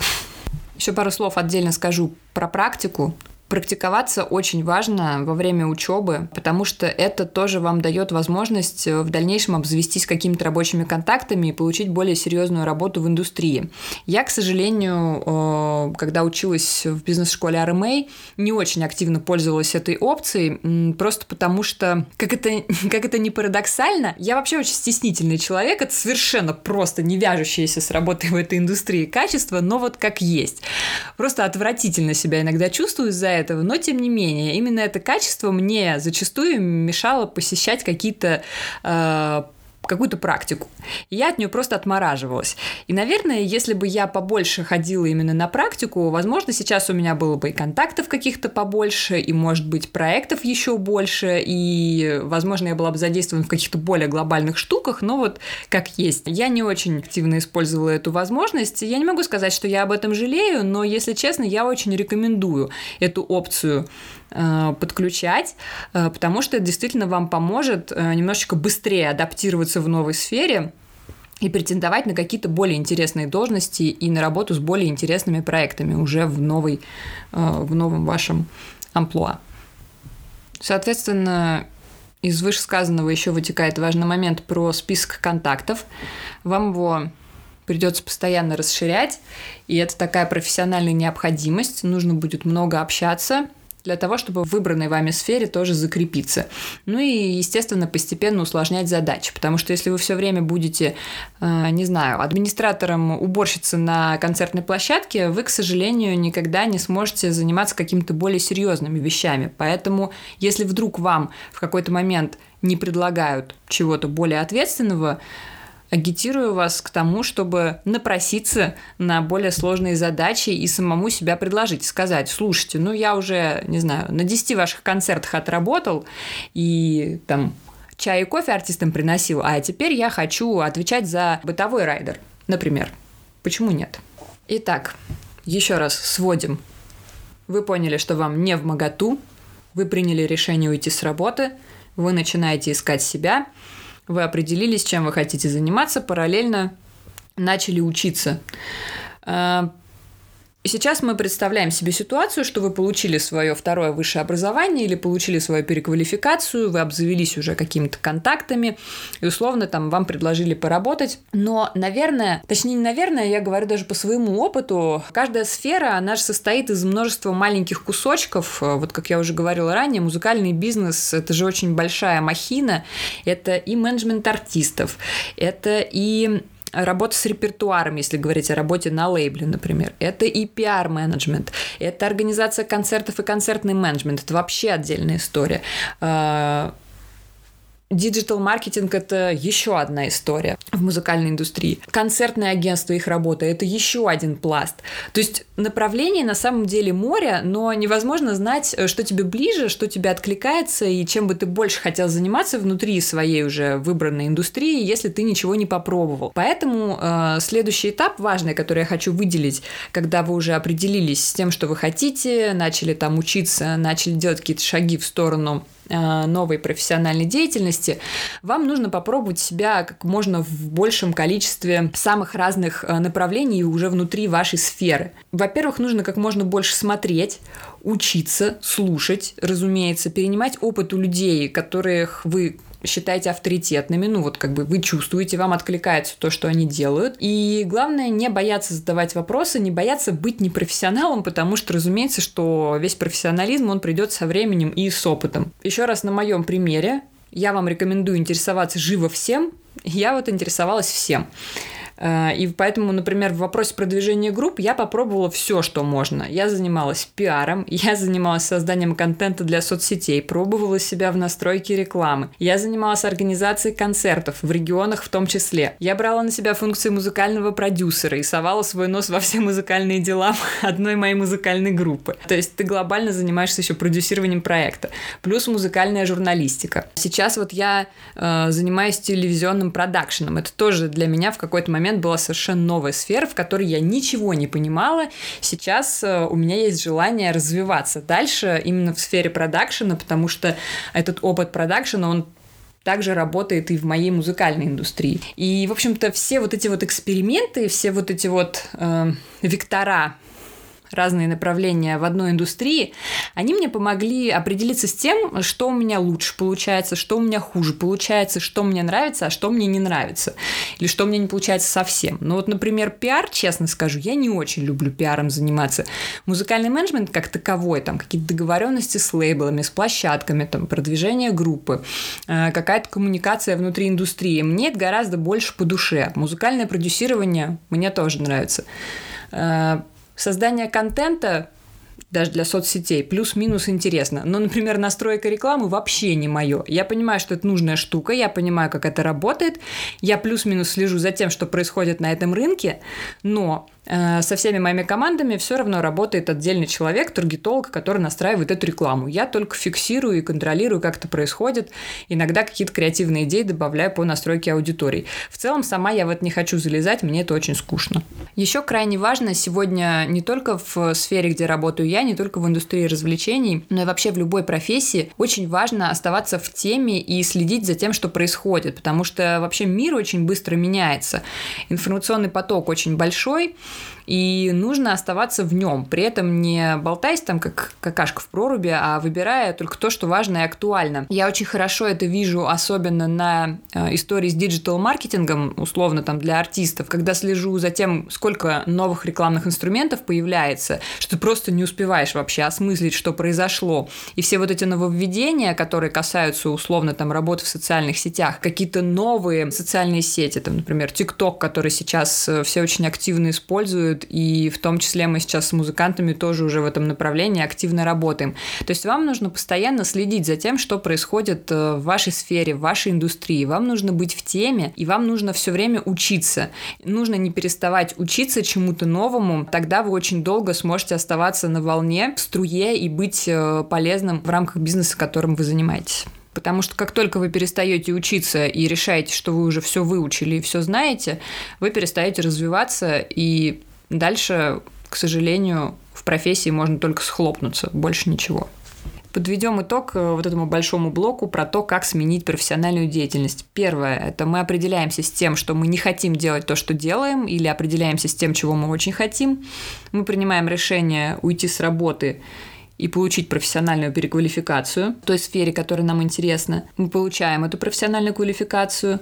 [SPEAKER 1] Еще пару слов отдельно скажу про практику. Практиковаться очень важно во время учебы, потому что это тоже вам дает возможность э, в дальнейшем обзавестись какими-то рабочими контактами и получить более серьезную работу в индустрии. Я, к сожалению, э, когда училась в бизнес-школе RMA, не очень активно пользовалась этой опцией, просто потому что, как это, (laughs) как это не парадоксально, я вообще очень стеснительный человек, это совершенно просто не вяжущееся с работой в этой индустрии качество, но вот как есть. Просто отвратительно себя иногда чувствую из-за этого, но тем не менее, именно это качество мне зачастую мешало посещать какие-то э, какую-то практику. И я от нее просто отмораживалась. И, наверное, если бы я побольше ходила именно на практику, возможно, сейчас у меня было бы и контактов каких-то побольше, и, может быть, проектов еще больше, и, возможно, я была бы задействована в каких-то более глобальных штуках, но вот как есть. Я не очень активно использовала эту возможность. Я не могу сказать, что я об этом жалею, но, если честно, я очень рекомендую эту опцию подключать, э, потому что это действительно вам поможет э, немножечко быстрее адаптироваться в новой сфере и претендовать на какие-то более интересные должности и на работу с более интересными проектами уже в, новой, в новом вашем амплуа. Соответственно, из вышесказанного еще вытекает важный момент про список контактов. Вам его придется постоянно расширять, и это такая профессиональная необходимость. Нужно будет много общаться, для того, чтобы в выбранной вами сфере тоже закрепиться. Ну и, естественно, постепенно усложнять задачи, потому что если вы все время будете, э, не знаю, администратором уборщицы на концертной площадке, вы, к сожалению, никогда не сможете заниматься какими-то более серьезными вещами. Поэтому, если вдруг вам в какой-то момент не предлагают чего-то более ответственного, агитирую вас к тому, чтобы напроситься на более сложные задачи и самому себя предложить, сказать, слушайте, ну я уже, не знаю, на 10 ваших концертах отработал, и там чай и кофе артистам приносил, а теперь я хочу отвечать за бытовой райдер, например. Почему нет? Итак, еще раз сводим. Вы поняли, что вам не в моготу, вы приняли решение уйти с работы, вы начинаете искать себя – вы определились, чем вы хотите заниматься, параллельно начали учиться. Сейчас мы представляем себе ситуацию, что вы получили свое второе высшее образование или получили свою переквалификацию, вы обзавелись уже какими-то контактами, и условно там вам предложили поработать. Но, наверное, точнее, не наверное, я говорю даже по своему опыту, каждая сфера, она же состоит из множества маленьких кусочков. Вот как я уже говорила ранее, музыкальный бизнес – это же очень большая махина. Это и менеджмент артистов, это и работа с репертуаром, если говорить о работе на лейбле, например. Это и пиар-менеджмент, это организация концертов и концертный менеджмент. Это вообще отдельная история а, Диджитал-маркетинг – это еще одна история в музыкальной индустрии. Концертное агентство, их работа – это еще один пласт. То есть направление на самом деле море, но невозможно знать, э, что тебе ближе, что тебе откликается и чем бы ты больше хотел заниматься внутри своей уже выбранной индустрии, если ты ничего не попробовал. Поэтому э, следующий этап важный, который я хочу выделить, когда вы уже определились с тем, что вы хотите, начали там учиться, начали делать какие-то шаги в сторону новой профессиональной деятельности, вам нужно попробовать себя как можно в большем количестве самых разных э, направлений уже внутри вашей сферы. Во-первых, нужно как можно больше смотреть, учиться, слушать, разумеется, перенимать опыт у людей, которых вы считаете авторитетными, ну вот как бы вы чувствуете, вам откликается то, что они делают. И главное не бояться задавать вопросы, не бояться быть непрофессионалом, потому что, разумеется, что весь профессионализм, он придет со временем и с опытом. Еще раз на моем примере, я вам рекомендую интересоваться живо всем, я вот интересовалась всем. Э, и поэтому, например, в вопросе продвижения групп я попробовала все, что можно. Я занималась пиаром, (laughs) я занималась созданием контента для соцсетей, пробовала себя в настройке рекламы. Я занималась организацией концертов в регионах в том числе. Я брала на себя функции музыкального продюсера и совала свой нос во все музыкальные дела (laughs) одной моей музыкальной группы. То есть ты глобально занимаешься еще продюсированием проекта. Плюс музыкальная журналистика. Сейчас вот я э, занимаюсь телевизионным продакшеном. Это тоже для меня в какой-то момент момент была совершенно новая сфера, в которой я ничего не понимала. Сейчас э, у меня есть желание развиваться дальше именно в сфере продакшена, потому что этот опыт продакшена, он также работает и в моей музыкальной индустрии. И, в общем-то, все вот эти вот эксперименты, все вот эти вот э, вектора разные направления в одной индустрии, они мне помогли определиться с тем, что у меня лучше получается, что у меня хуже получается, что мне нравится, а что мне не нравится, или что мне не получается совсем. Ну вот, например, пиар, честно скажу, я не очень люблю пиаром заниматься. Музыкальный менеджмент как таковой, там какие-то договоренности с лейблами, с площадками, там продвижение группы, э, какая-то коммуникация внутри индустрии, мне это гораздо больше по душе. Музыкальное продюсирование мне тоже нравится э, Создание контента даже для соцсетей, плюс-минус интересно. Но, например, настройка рекламы вообще не мое. Я понимаю, что это нужная штука, я понимаю, как это работает, я плюс-минус слежу за тем, что происходит на этом рынке, но со всеми моими командами все равно работает отдельный человек, таргетолог, который настраивает эту рекламу. Я только фиксирую и контролирую, как это происходит. Иногда какие-то креативные идеи добавляю по настройке аудитории. В целом, сама я в это не хочу залезать, мне это очень скучно. Еще крайне важно сегодня не только в сфере, где работаю я, не только в индустрии развлечений, но и вообще в любой профессии очень важно оставаться в теме и следить за тем, что происходит, потому что вообще мир очень быстро меняется. Информационный поток очень большой, и нужно оставаться в нем, при этом не болтаясь там как какашка в проруби, а выбирая только то, что важно и актуально. Я очень хорошо это вижу, особенно на э, истории с диджитал-маркетингом, условно там для артистов, когда слежу за тем, сколько новых рекламных инструментов появляется, что ты просто не успеваешь вообще осмыслить, что произошло. И все вот эти нововведения, которые касаются условно там работы в социальных сетях, какие-то новые социальные сети, там, например, TikTok, который сейчас э, все очень активно используют, делают, и в том числе мы сейчас с музыкантами тоже уже в этом направлении активно работаем. То есть вам нужно постоянно следить за тем, что происходит э, в вашей сфере, в вашей индустрии. Вам нужно быть в теме, и вам нужно все время учиться. Нужно не переставать учиться чему-то новому, тогда вы очень долго сможете оставаться на волне, в струе и быть э, полезным в рамках бизнеса, которым вы занимаетесь. Потому что как только вы перестаете учиться и решаете, что вы уже все выучили и все знаете, вы перестаете развиваться и Дальше, к сожалению, в профессии можно только схлопнуться, больше ничего. Подведем итог э, вот этому большому блоку про то, как сменить профессиональную деятельность. Первое – это мы определяемся с тем, что мы не хотим делать то, что делаем, или определяемся с тем, чего мы очень хотим. Мы принимаем решение уйти с работы и получить профессиональную переквалификацию в той сфере, которая нам интересна. Мы получаем эту профессиональную квалификацию,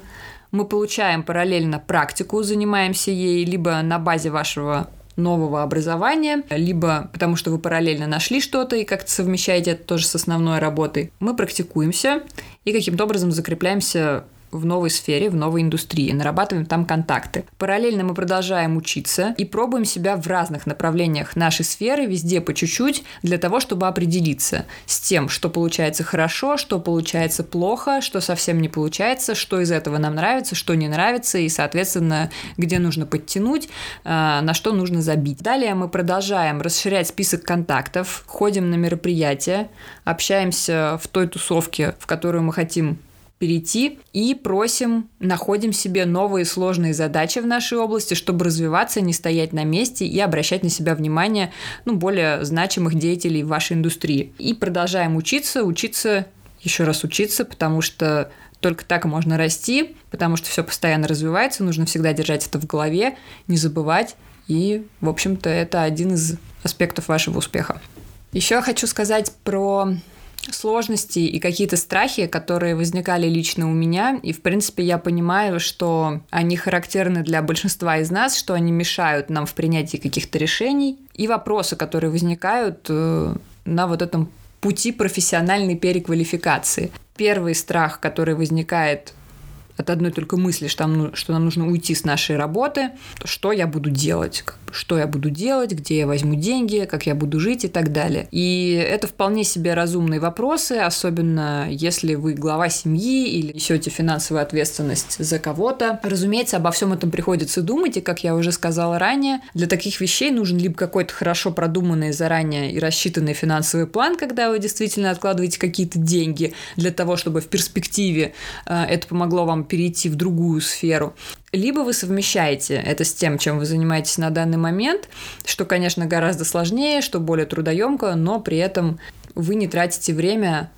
[SPEAKER 1] мы получаем параллельно практику, занимаемся ей либо на базе вашего нового образования, либо потому что вы параллельно нашли что-то и как-то совмещаете это тоже с основной работой. Мы практикуемся и каким-то образом закрепляемся в новой сфере, в новой индустрии, нарабатываем там контакты. Параллельно мы продолжаем учиться и пробуем себя в разных направлениях нашей сферы, везде по чуть-чуть, для того, чтобы определиться с тем, что получается хорошо, что получается плохо, что совсем не получается, что из этого нам нравится, что не нравится, и, соответственно, где нужно подтянуть, а, на что нужно забить. Далее мы продолжаем расширять список контактов, ходим на мероприятия, общаемся в той тусовке, в которую мы хотим перейти и просим, находим себе новые сложные задачи в нашей области, чтобы развиваться, не стоять на месте и обращать на себя внимание ну, более значимых деятелей в вашей индустрии. И продолжаем учиться, учиться, еще раз учиться, потому что только так можно расти, потому что все постоянно развивается, нужно всегда держать это в голове, не забывать. И, в общем-то, это один из аспектов вашего успеха. Еще хочу сказать про сложности и какие-то страхи, которые возникали лично у меня. И, в принципе, я понимаю, что они характерны для большинства из нас, что они мешают нам в принятии каких-то решений. И вопросы, которые возникают э, на вот этом пути профессиональной переквалификации. Первый страх, который возникает от одной только мысли, что нам, что нам нужно уйти с нашей работы, то что я буду делать, что я буду делать, где я возьму деньги, как я буду жить и так далее. И это вполне себе разумные вопросы, особенно если вы глава семьи или несете финансовую ответственность за кого-то. Разумеется, обо всем этом приходится думать, и, как я уже сказала ранее, для таких вещей нужен либо какой-то хорошо продуманный заранее и рассчитанный финансовый план, когда вы действительно откладываете какие-то деньги для того, чтобы в перспективе э, это помогло вам перейти в другую сферу. Либо вы совмещаете это с тем, чем вы занимаетесь на данный момент, что, конечно, гораздо сложнее, что более трудоемко, но при этом вы не тратите время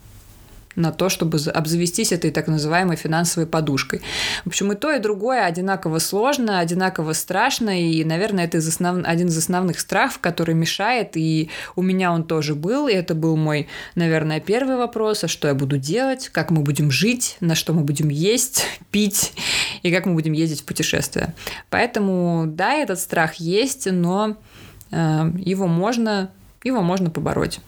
[SPEAKER 1] на то, чтобы обзавестись этой так называемой финансовой подушкой. В общем, и то, и другое одинаково сложно, одинаково страшно, и, наверное, это из основ... один из основных страхов, который мешает, и у меня он тоже был, и это был мой, наверное, первый вопрос, а что я буду делать, как мы будем жить, на что мы будем есть, (laughs) пить, и как мы будем ездить в путешествия. Поэтому, да, этот страх есть, но э, его можно, его можно побороть.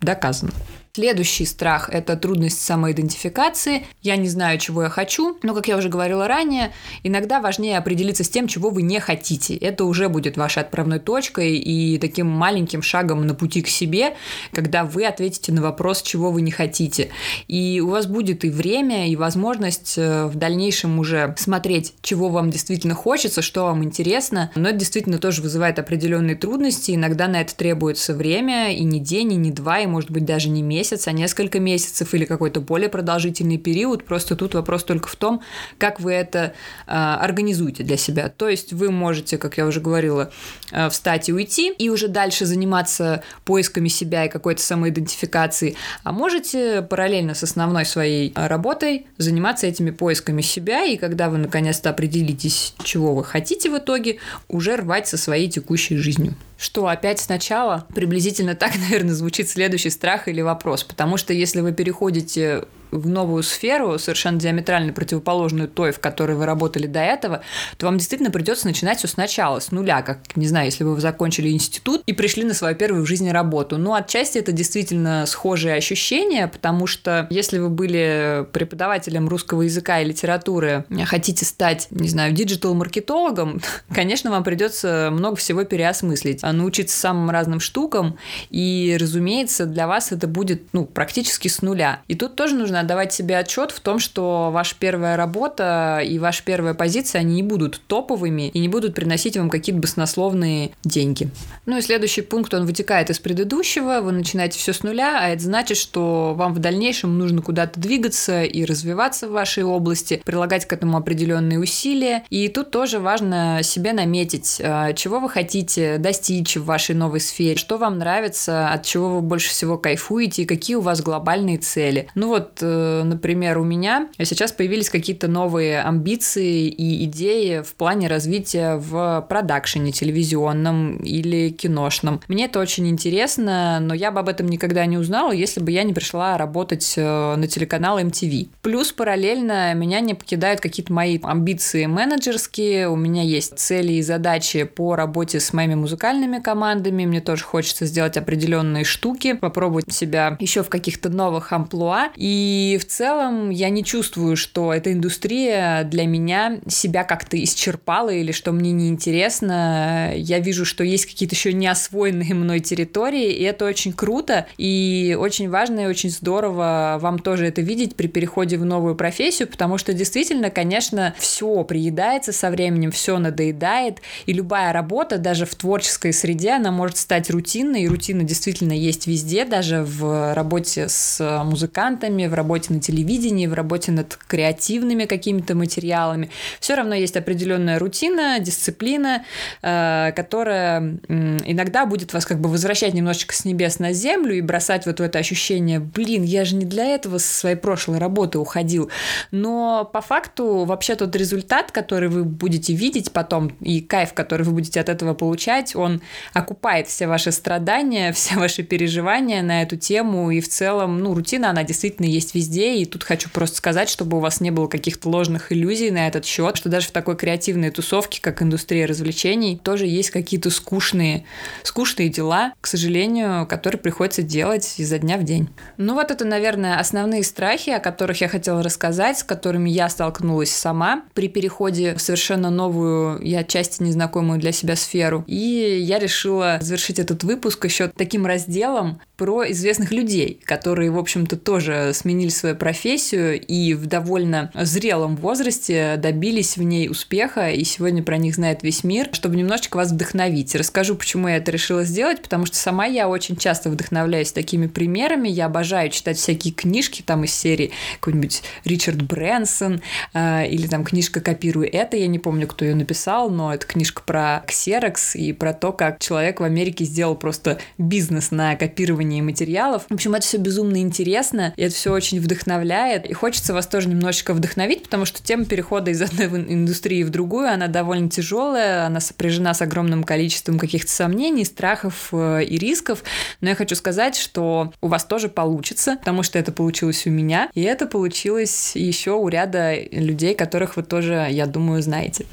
[SPEAKER 1] Доказано. Следующий страх – это трудность самоидентификации. Я не знаю, чего я хочу, но, как я уже говорила ранее, иногда важнее определиться с тем, чего вы не хотите. Это уже будет вашей отправной точкой и таким маленьким шагом на пути к себе, когда вы ответите на вопрос, чего вы не хотите. И у вас будет и время, и возможность э, в дальнейшем уже смотреть, чего вам действительно хочется, что вам интересно. Но это действительно тоже вызывает определенные трудности. Иногда на это требуется время, и не день, и не два, и, может быть, даже не месяц месяц, а несколько месяцев или какой-то более продолжительный период. Просто тут вопрос только в том, как вы это э, организуете для себя. То есть вы можете, как я уже говорила, э, встать и уйти, и уже дальше заниматься поисками себя и какой-то самоидентификацией, а можете параллельно с основной своей работой заниматься этими поисками себя, и когда вы наконец-то определитесь, чего вы хотите в итоге, уже рвать со своей текущей жизнью что опять сначала приблизительно так, (laughs) наверное, звучит следующий страх или вопрос. Потому что если вы переходите в новую сферу, совершенно диаметрально противоположную той, в которой вы работали до этого, то вам действительно придется начинать все сначала, с нуля, как, не знаю, если вы закончили институт и пришли на свою первую в жизни работу. Ну, отчасти это действительно схожие ощущения, потому что если вы были преподавателем русского языка и литературы, хотите стать, не знаю, диджитал-маркетологом, (laughs) конечно, вам придется много всего переосмыслить, научиться самым разным штукам, и, разумеется, для вас это будет, ну, практически с нуля. И тут тоже нужно отдавать себе отчет в том, что ваша первая работа и ваша первая позиция, они не будут топовыми и не будут приносить вам какие-то баснословные деньги. Ну и следующий пункт, он вытекает из предыдущего. Вы начинаете все с нуля, а это значит, что вам в дальнейшем нужно куда-то двигаться и развиваться в вашей области, прилагать к этому определенные усилия. И тут тоже важно себе наметить, а, чего вы хотите достичь в вашей новой сфере, что вам нравится, от чего вы больше всего кайфуете и какие у вас глобальные цели. Ну вот, Э, например, у меня сейчас появились какие-то новые амбиции и идеи в плане развития в продакшене телевизионном или киношном. Мне это очень интересно, но я бы об этом никогда не узнала, если бы я не пришла работать э, на телеканал MTV. Плюс параллельно меня не покидают какие-то мои амбиции менеджерские, у меня есть цели и задачи по работе с моими музыкальными командами, мне тоже хочется сделать определенные штуки, попробовать себя еще в каких-то новых амплуа, и в целом я не чувствую, что эта индустрия для меня себя как-то исчерпала или что мне неинтересно. Я вижу, что есть какие-то еще не освоенные мной территории, и это очень круто, и очень важно и очень здорово вам тоже это видеть при переходе в новую профессию, потому что действительно, конечно, все приедается со временем, все надоедает, и любая работа, даже в творческой среде, она может стать рутинной, и рутина действительно есть везде, даже в работе с музыкантами, в работе на телевидении, в работе над креативными какими-то материалами. Все равно есть определенная рутина, дисциплина, э, которая иногда будет вас как бы возвращать немножечко с небес на землю и бросать вот в это ощущение, блин, я же не для этого со своей прошлой работы уходил. Но по факту вообще тот результат, который вы будете видеть потом, и кайф, который вы будете от этого получать, он окупает все ваши страдания, (laughs) все ваши переживания на эту тему, и в целом, ну, рутина, она действительно есть везде, и тут хочу просто сказать, чтобы у вас не было каких-то ложных иллюзий на этот счет, что даже в такой креативной тусовке, как индустрия развлечений, тоже есть какие-то скучные, скучные дела, к сожалению, которые приходится делать изо дня в день. Ну вот это, наверное, основные страхи, о которых я хотела рассказать, с которыми я столкнулась сама при переходе в совершенно новую, я отчасти незнакомую для себя сферу. И я решила завершить этот выпуск еще таким разделом про известных людей, которые, в общем-то, тоже сменили свою профессию и в довольно зрелом возрасте добились в ней успеха, и сегодня про них знает весь мир, чтобы немножечко вас вдохновить. Расскажу, почему я это решила сделать, потому что сама я очень часто вдохновляюсь такими примерами, я обожаю читать всякие книжки там из серии какой-нибудь Ричард Брэнсон э, или там книжка «Копирую это», я не помню, кто ее написал, но это книжка про Xerox и про то, как человек в Америке сделал просто бизнес на копировании материалов. В общем, это все безумно интересно, и это все очень вдохновляет. И хочется вас тоже немножечко вдохновить, потому что тема перехода из одной индустрии в другую, она довольно тяжелая, она сопряжена с огромным количеством каких-то сомнений, страхов э, и рисков. Но я хочу сказать, что у вас тоже получится, потому что это получилось у меня, и это получилось еще у ряда людей, которых вы тоже, я думаю, знаете.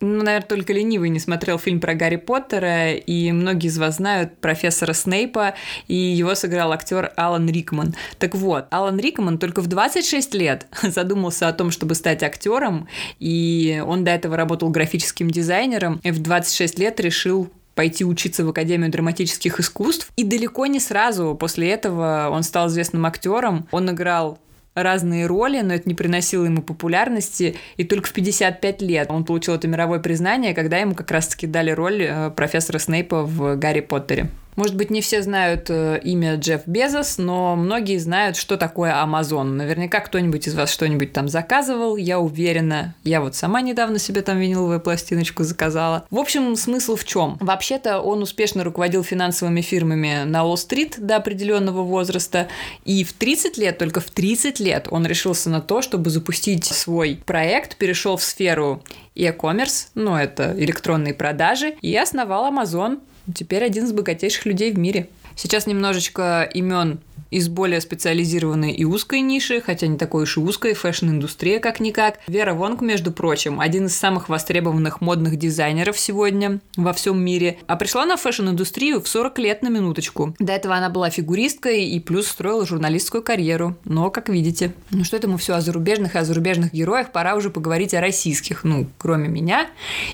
[SPEAKER 1] Ну, наверное, только ленивый не смотрел фильм про Гарри Поттера, и многие из вас знают профессора Снейпа, и его сыграл актер Алан Рикман. Так вот, Алан Рикман только в 26 лет (laughs) задумался о том, чтобы стать актером, и он до этого работал графическим дизайнером, и в 26 лет решил пойти учиться в Академию драматических искусств. И далеко не сразу после этого он стал известным актером. Он играл разные роли, но это не приносило ему популярности. И только в 55 лет он получил это мировое признание, когда ему как раз-таки дали роль э, профессора Снейпа в «Гарри Поттере». Может быть, не все знают э, имя Джефф Безос, но многие знают, что такое Amazon. Наверняка кто-нибудь из вас что-нибудь там заказывал, я уверена. Я вот сама недавно себе там виниловую пластиночку заказала. В общем, смысл в чем? Вообще-то он успешно руководил финансовыми фирмами на Уолл-стрит до определенного возраста, и в 30 лет, только в 30 лет он решился на то, чтобы запустить свой проект, перешел в сферу e-commerce, ну это электронные продажи, и основал Amazon теперь один из богатейших людей в мире. Сейчас немножечко имен из более специализированной и узкой ниши, хотя не такой уж и узкой, фэшн-индустрия как-никак. Вера Вонг, между прочим, один из самых востребованных модных дизайнеров сегодня во всем мире. А пришла в fashion-индустрию в 40 лет на минуточку. До этого она была фигуристкой и плюс строила журналистскую карьеру. Но, как видите, ну что это мы все о зарубежных и о зарубежных героях, пора уже поговорить о российских. Ну, кроме меня,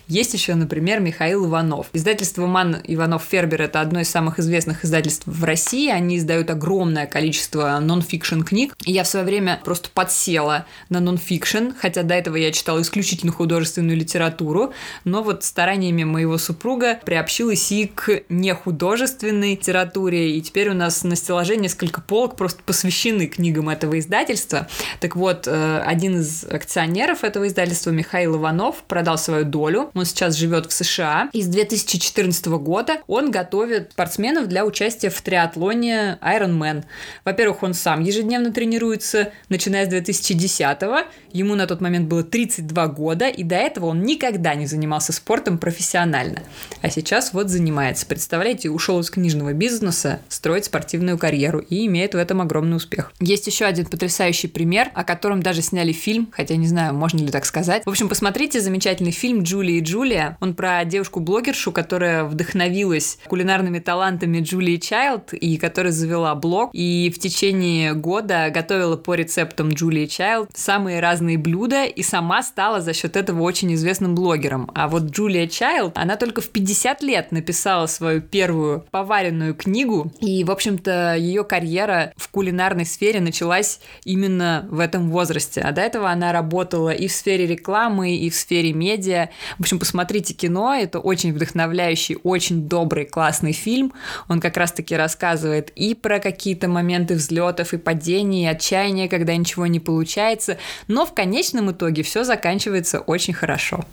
[SPEAKER 1] есть еще, например, Михаил Иванов. Издательство Манн Иванов Фербер это одно из самых известных издательств в России. Они издают огромное огромное количество нон-фикшн книг. И я в свое время просто подсела на нон-фикшн, хотя до этого я читала исключительно художественную литературу, но вот стараниями моего супруга приобщилась и к нехудожественной литературе, и теперь у нас на стеллаже несколько полок просто посвящены книгам этого издательства. Так вот, э, один из акционеров этого издательства, Михаил Иванов, продал свою долю. Он сейчас живет в США. И с 2014 года он готовит спортсменов для участия в триатлоне Ironman. Во-первых, он сам ежедневно тренируется, начиная с 2010-го. Ему на тот момент было 32 года, и до этого он никогда не занимался спортом профессионально. А сейчас вот занимается. Представляете, ушел из книжного бизнеса, строит спортивную карьеру и имеет в этом огромный успех. Есть еще один потрясающий пример, о котором даже сняли фильм, хотя не знаю, можно ли так сказать. В общем, посмотрите замечательный фильм «Джулия и Джулия». Он про девушку-блогершу, которая вдохновилась кулинарными талантами Джулии Чайлд и которая завела блог в течение года готовила по рецептам Джулии Чайлд самые разные блюда и сама стала за счет этого очень известным блогером. А вот Джулия Чайлд, она только в 50 лет написала свою первую поваренную книгу, и, в общем-то, ее карьера в кулинарной сфере началась именно в этом возрасте. А до этого она работала и в сфере рекламы, и в сфере медиа. В общем, посмотрите кино, это очень вдохновляющий, очень добрый, классный фильм. Он как раз-таки рассказывает и про какие-то моменты взлетов и падений, отчаяния, когда ничего не получается, но в конечном итоге все заканчивается очень хорошо.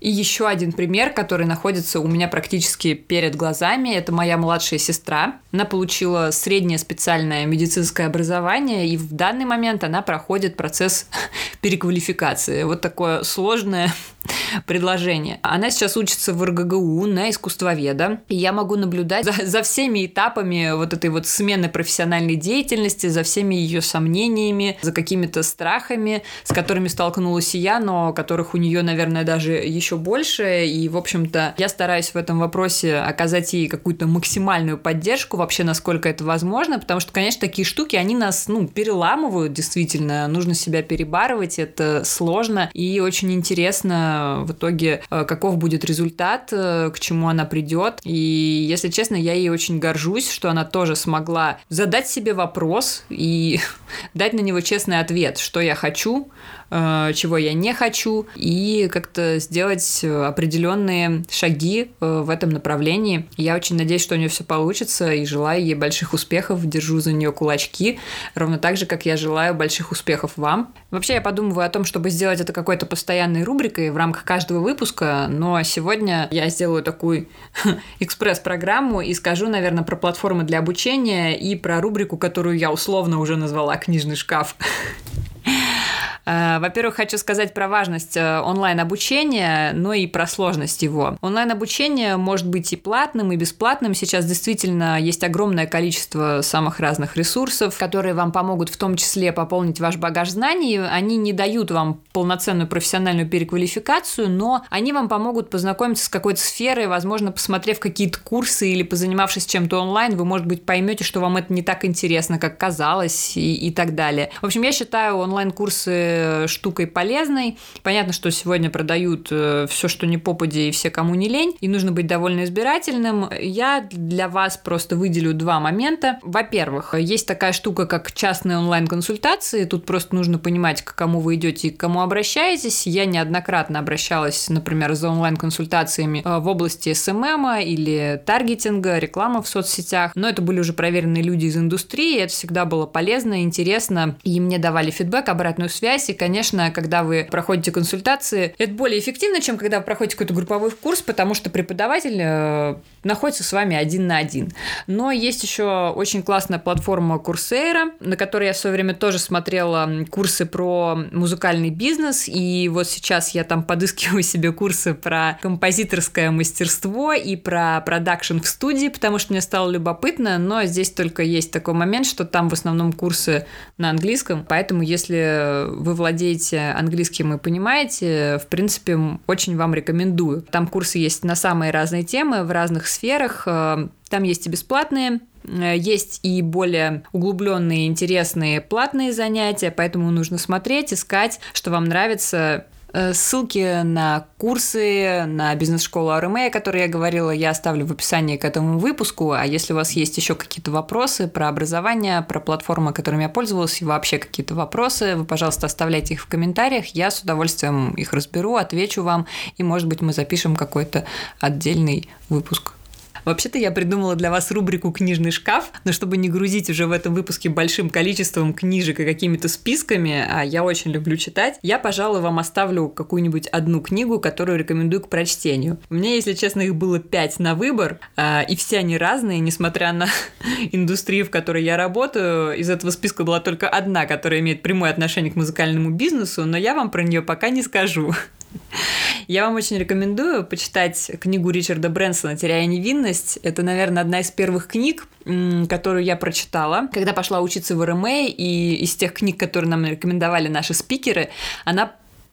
[SPEAKER 1] И еще один пример, который находится у меня практически перед глазами, это моя младшая сестра. Она получила среднее специальное медицинское образование, и в данный момент она проходит процесс (laughs) переквалификации. Вот такое сложное (laughs) предложение. Она сейчас учится в РГГУ на искусствоведа, и я могу наблюдать за, за всеми этапами вот этой вот смены профессиональной деятельности, за всеми ее сомнениями, за какими-то страхами, с которыми столкнулась и я, но которых у нее, наверное, даже еще больше. И, в общем-то, я стараюсь в этом вопросе оказать ей какую-то максимальную поддержку, вообще, насколько это возможно, потому что, конечно, такие штуки, они нас, ну, переламывают, действительно, нужно себя перебарывать, это сложно и очень интересно в итоге, э, каков будет результат, э, к чему она придет. И, если честно, я ей очень горжусь, что она тоже смогла задать себе вопрос и (laughs) дать на него честный ответ, что я хочу, Э, чего я не хочу, и как-то сделать определенные шаги э, в этом направлении. Я очень надеюсь, что у нее все получится, и желаю ей больших успехов, держу за нее кулачки, ровно так же, как я желаю больших успехов вам. Вообще, я подумываю о том, чтобы сделать это какой-то постоянной рубрикой в рамках каждого выпуска, но сегодня я сделаю такую (laughs) экспресс-программу и скажу, наверное, про платформы для обучения и про рубрику, которую я условно уже назвала «Книжный шкаф». (laughs) Э, во-первых, хочу сказать про важность э, онлайн-обучения, но и про сложность его. Онлайн-обучение может быть и платным, и бесплатным. Сейчас действительно есть огромное количество самых разных ресурсов, которые вам помогут в том числе пополнить ваш багаж знаний. Они не дают вам полноценную профессиональную переквалификацию, но они вам помогут познакомиться с какой-то сферой, возможно, посмотрев какие-то курсы или позанимавшись чем-то онлайн, вы, может быть, поймете, что вам это не так интересно, как казалось, и, и так далее. В общем, я считаю онлайн-курсы штукой полезной. Понятно, что сегодня продают э, все, что не попади и все, кому не лень, и нужно быть довольно избирательным. Я для вас просто выделю два момента. Во-первых, есть такая штука, как частные онлайн-консультации. Тут просто нужно понимать, к кому вы идете и к кому обращаетесь. Я неоднократно обращалась, например, за онлайн-консультациями э, в области СММа или таргетинга, рекламы в соцсетях. Но это были уже проверенные люди из индустрии, это всегда было полезно, интересно, и мне давали фидбэк, обратную связь, и, конечно, когда вы проходите консультации, это более эффективно, чем когда вы проходите какой-то групповой курс, потому что преподаватель э, находится с вами один на один. Но есть еще очень классная платформа Coursera, на которой я в свое время тоже смотрела курсы про музыкальный бизнес, и вот сейчас я там подыскиваю себе курсы про композиторское мастерство и про продакшн в студии, потому что мне стало любопытно, но здесь только есть такой момент, что там в основном курсы на английском, поэтому если вы владеете английским и понимаете, в принципе, очень вам рекомендую. Там курсы есть на самые разные темы, в разных сферах. Э, там есть и бесплатные, э, есть и более углубленные, интересные платные занятия, поэтому нужно смотреть, искать, что вам нравится, ссылки на курсы, на бизнес-школу РМА, о которой я говорила, я оставлю в описании к этому выпуску. А если у вас есть еще какие-то вопросы про образование, про платформы, которыми я пользовалась, и вообще какие-то вопросы, вы, пожалуйста, оставляйте их в комментариях. Я с удовольствием их разберу, отвечу вам, и, может быть, мы запишем какой-то отдельный выпуск. Вообще-то я придумала для вас рубрику «Книжный шкаф», но чтобы не грузить уже в этом выпуске большим количеством книжек и какими-то списками, а я очень люблю читать, я, пожалуй, вам оставлю какую-нибудь одну книгу, которую рекомендую к прочтению. У меня, если честно, их было пять на выбор, а, и все они разные, несмотря на (laughs) индустрию, в которой я работаю. Из этого списка была только одна, которая имеет прямое отношение к музыкальному бизнесу, но я вам про нее пока не скажу. Я вам очень рекомендую почитать книгу Ричарда Брэнсона «Теряя невинность». Это, наверное, одна из первых книг, которую я прочитала, когда пошла учиться в РМА, и из тех книг, которые нам рекомендовали наши спикеры, она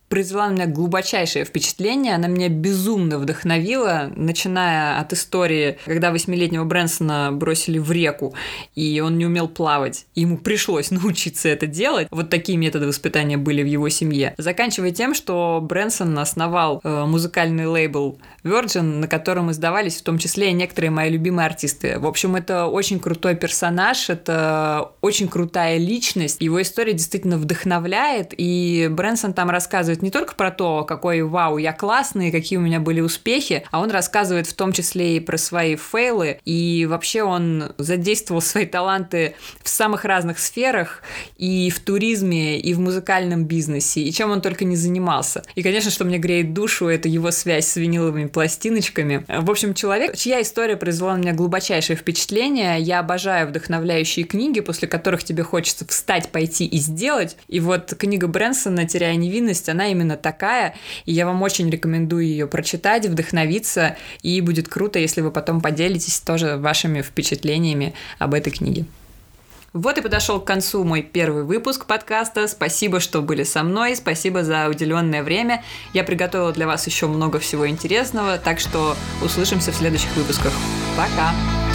[SPEAKER 1] произвела на меня глубочайшее впечатление. Она меня безумно вдохновила, начиная от истории, когда восьмилетнего Брэнсона бросили в реку, и он не умел плавать. Ему пришлось (laughs) научиться это делать. Вот такие методы воспитания были в его семье. Заканчивая тем, что Брэнсон основал э, музыкальный лейбл Virgin, на котором издавались в том числе и некоторые мои любимые артисты. В общем, это очень крутой персонаж, это очень крутая личность. Его история действительно вдохновляет, и Брэнсон там рассказывает не только про то, какой вау, я классный, какие у меня были успехи, а он рассказывает в том числе и про свои фейлы, и вообще он задействовал свои таланты в самых разных сферах, и в туризме, и в музыкальном бизнесе, и чем он только не занимался. И, конечно, что мне греет душу, это его связь с виниловыми пластиночками. В общем, человек, чья история произвела на меня глубочайшее впечатление, я обожаю вдохновляющие книги, после которых тебе хочется встать, пойти и сделать. И вот книга Брэнсона «Теряя невинность», она она именно такая, и я вам очень рекомендую ее прочитать, вдохновиться, и будет круто, если вы потом поделитесь тоже вашими впечатлениями об этой книге. Вот и подошел к концу мой первый выпуск подкаста. Спасибо, что были со мной. Спасибо за уделенное время. Я приготовила для вас еще много всего интересного, так что услышимся в следующих выпусках. Пока!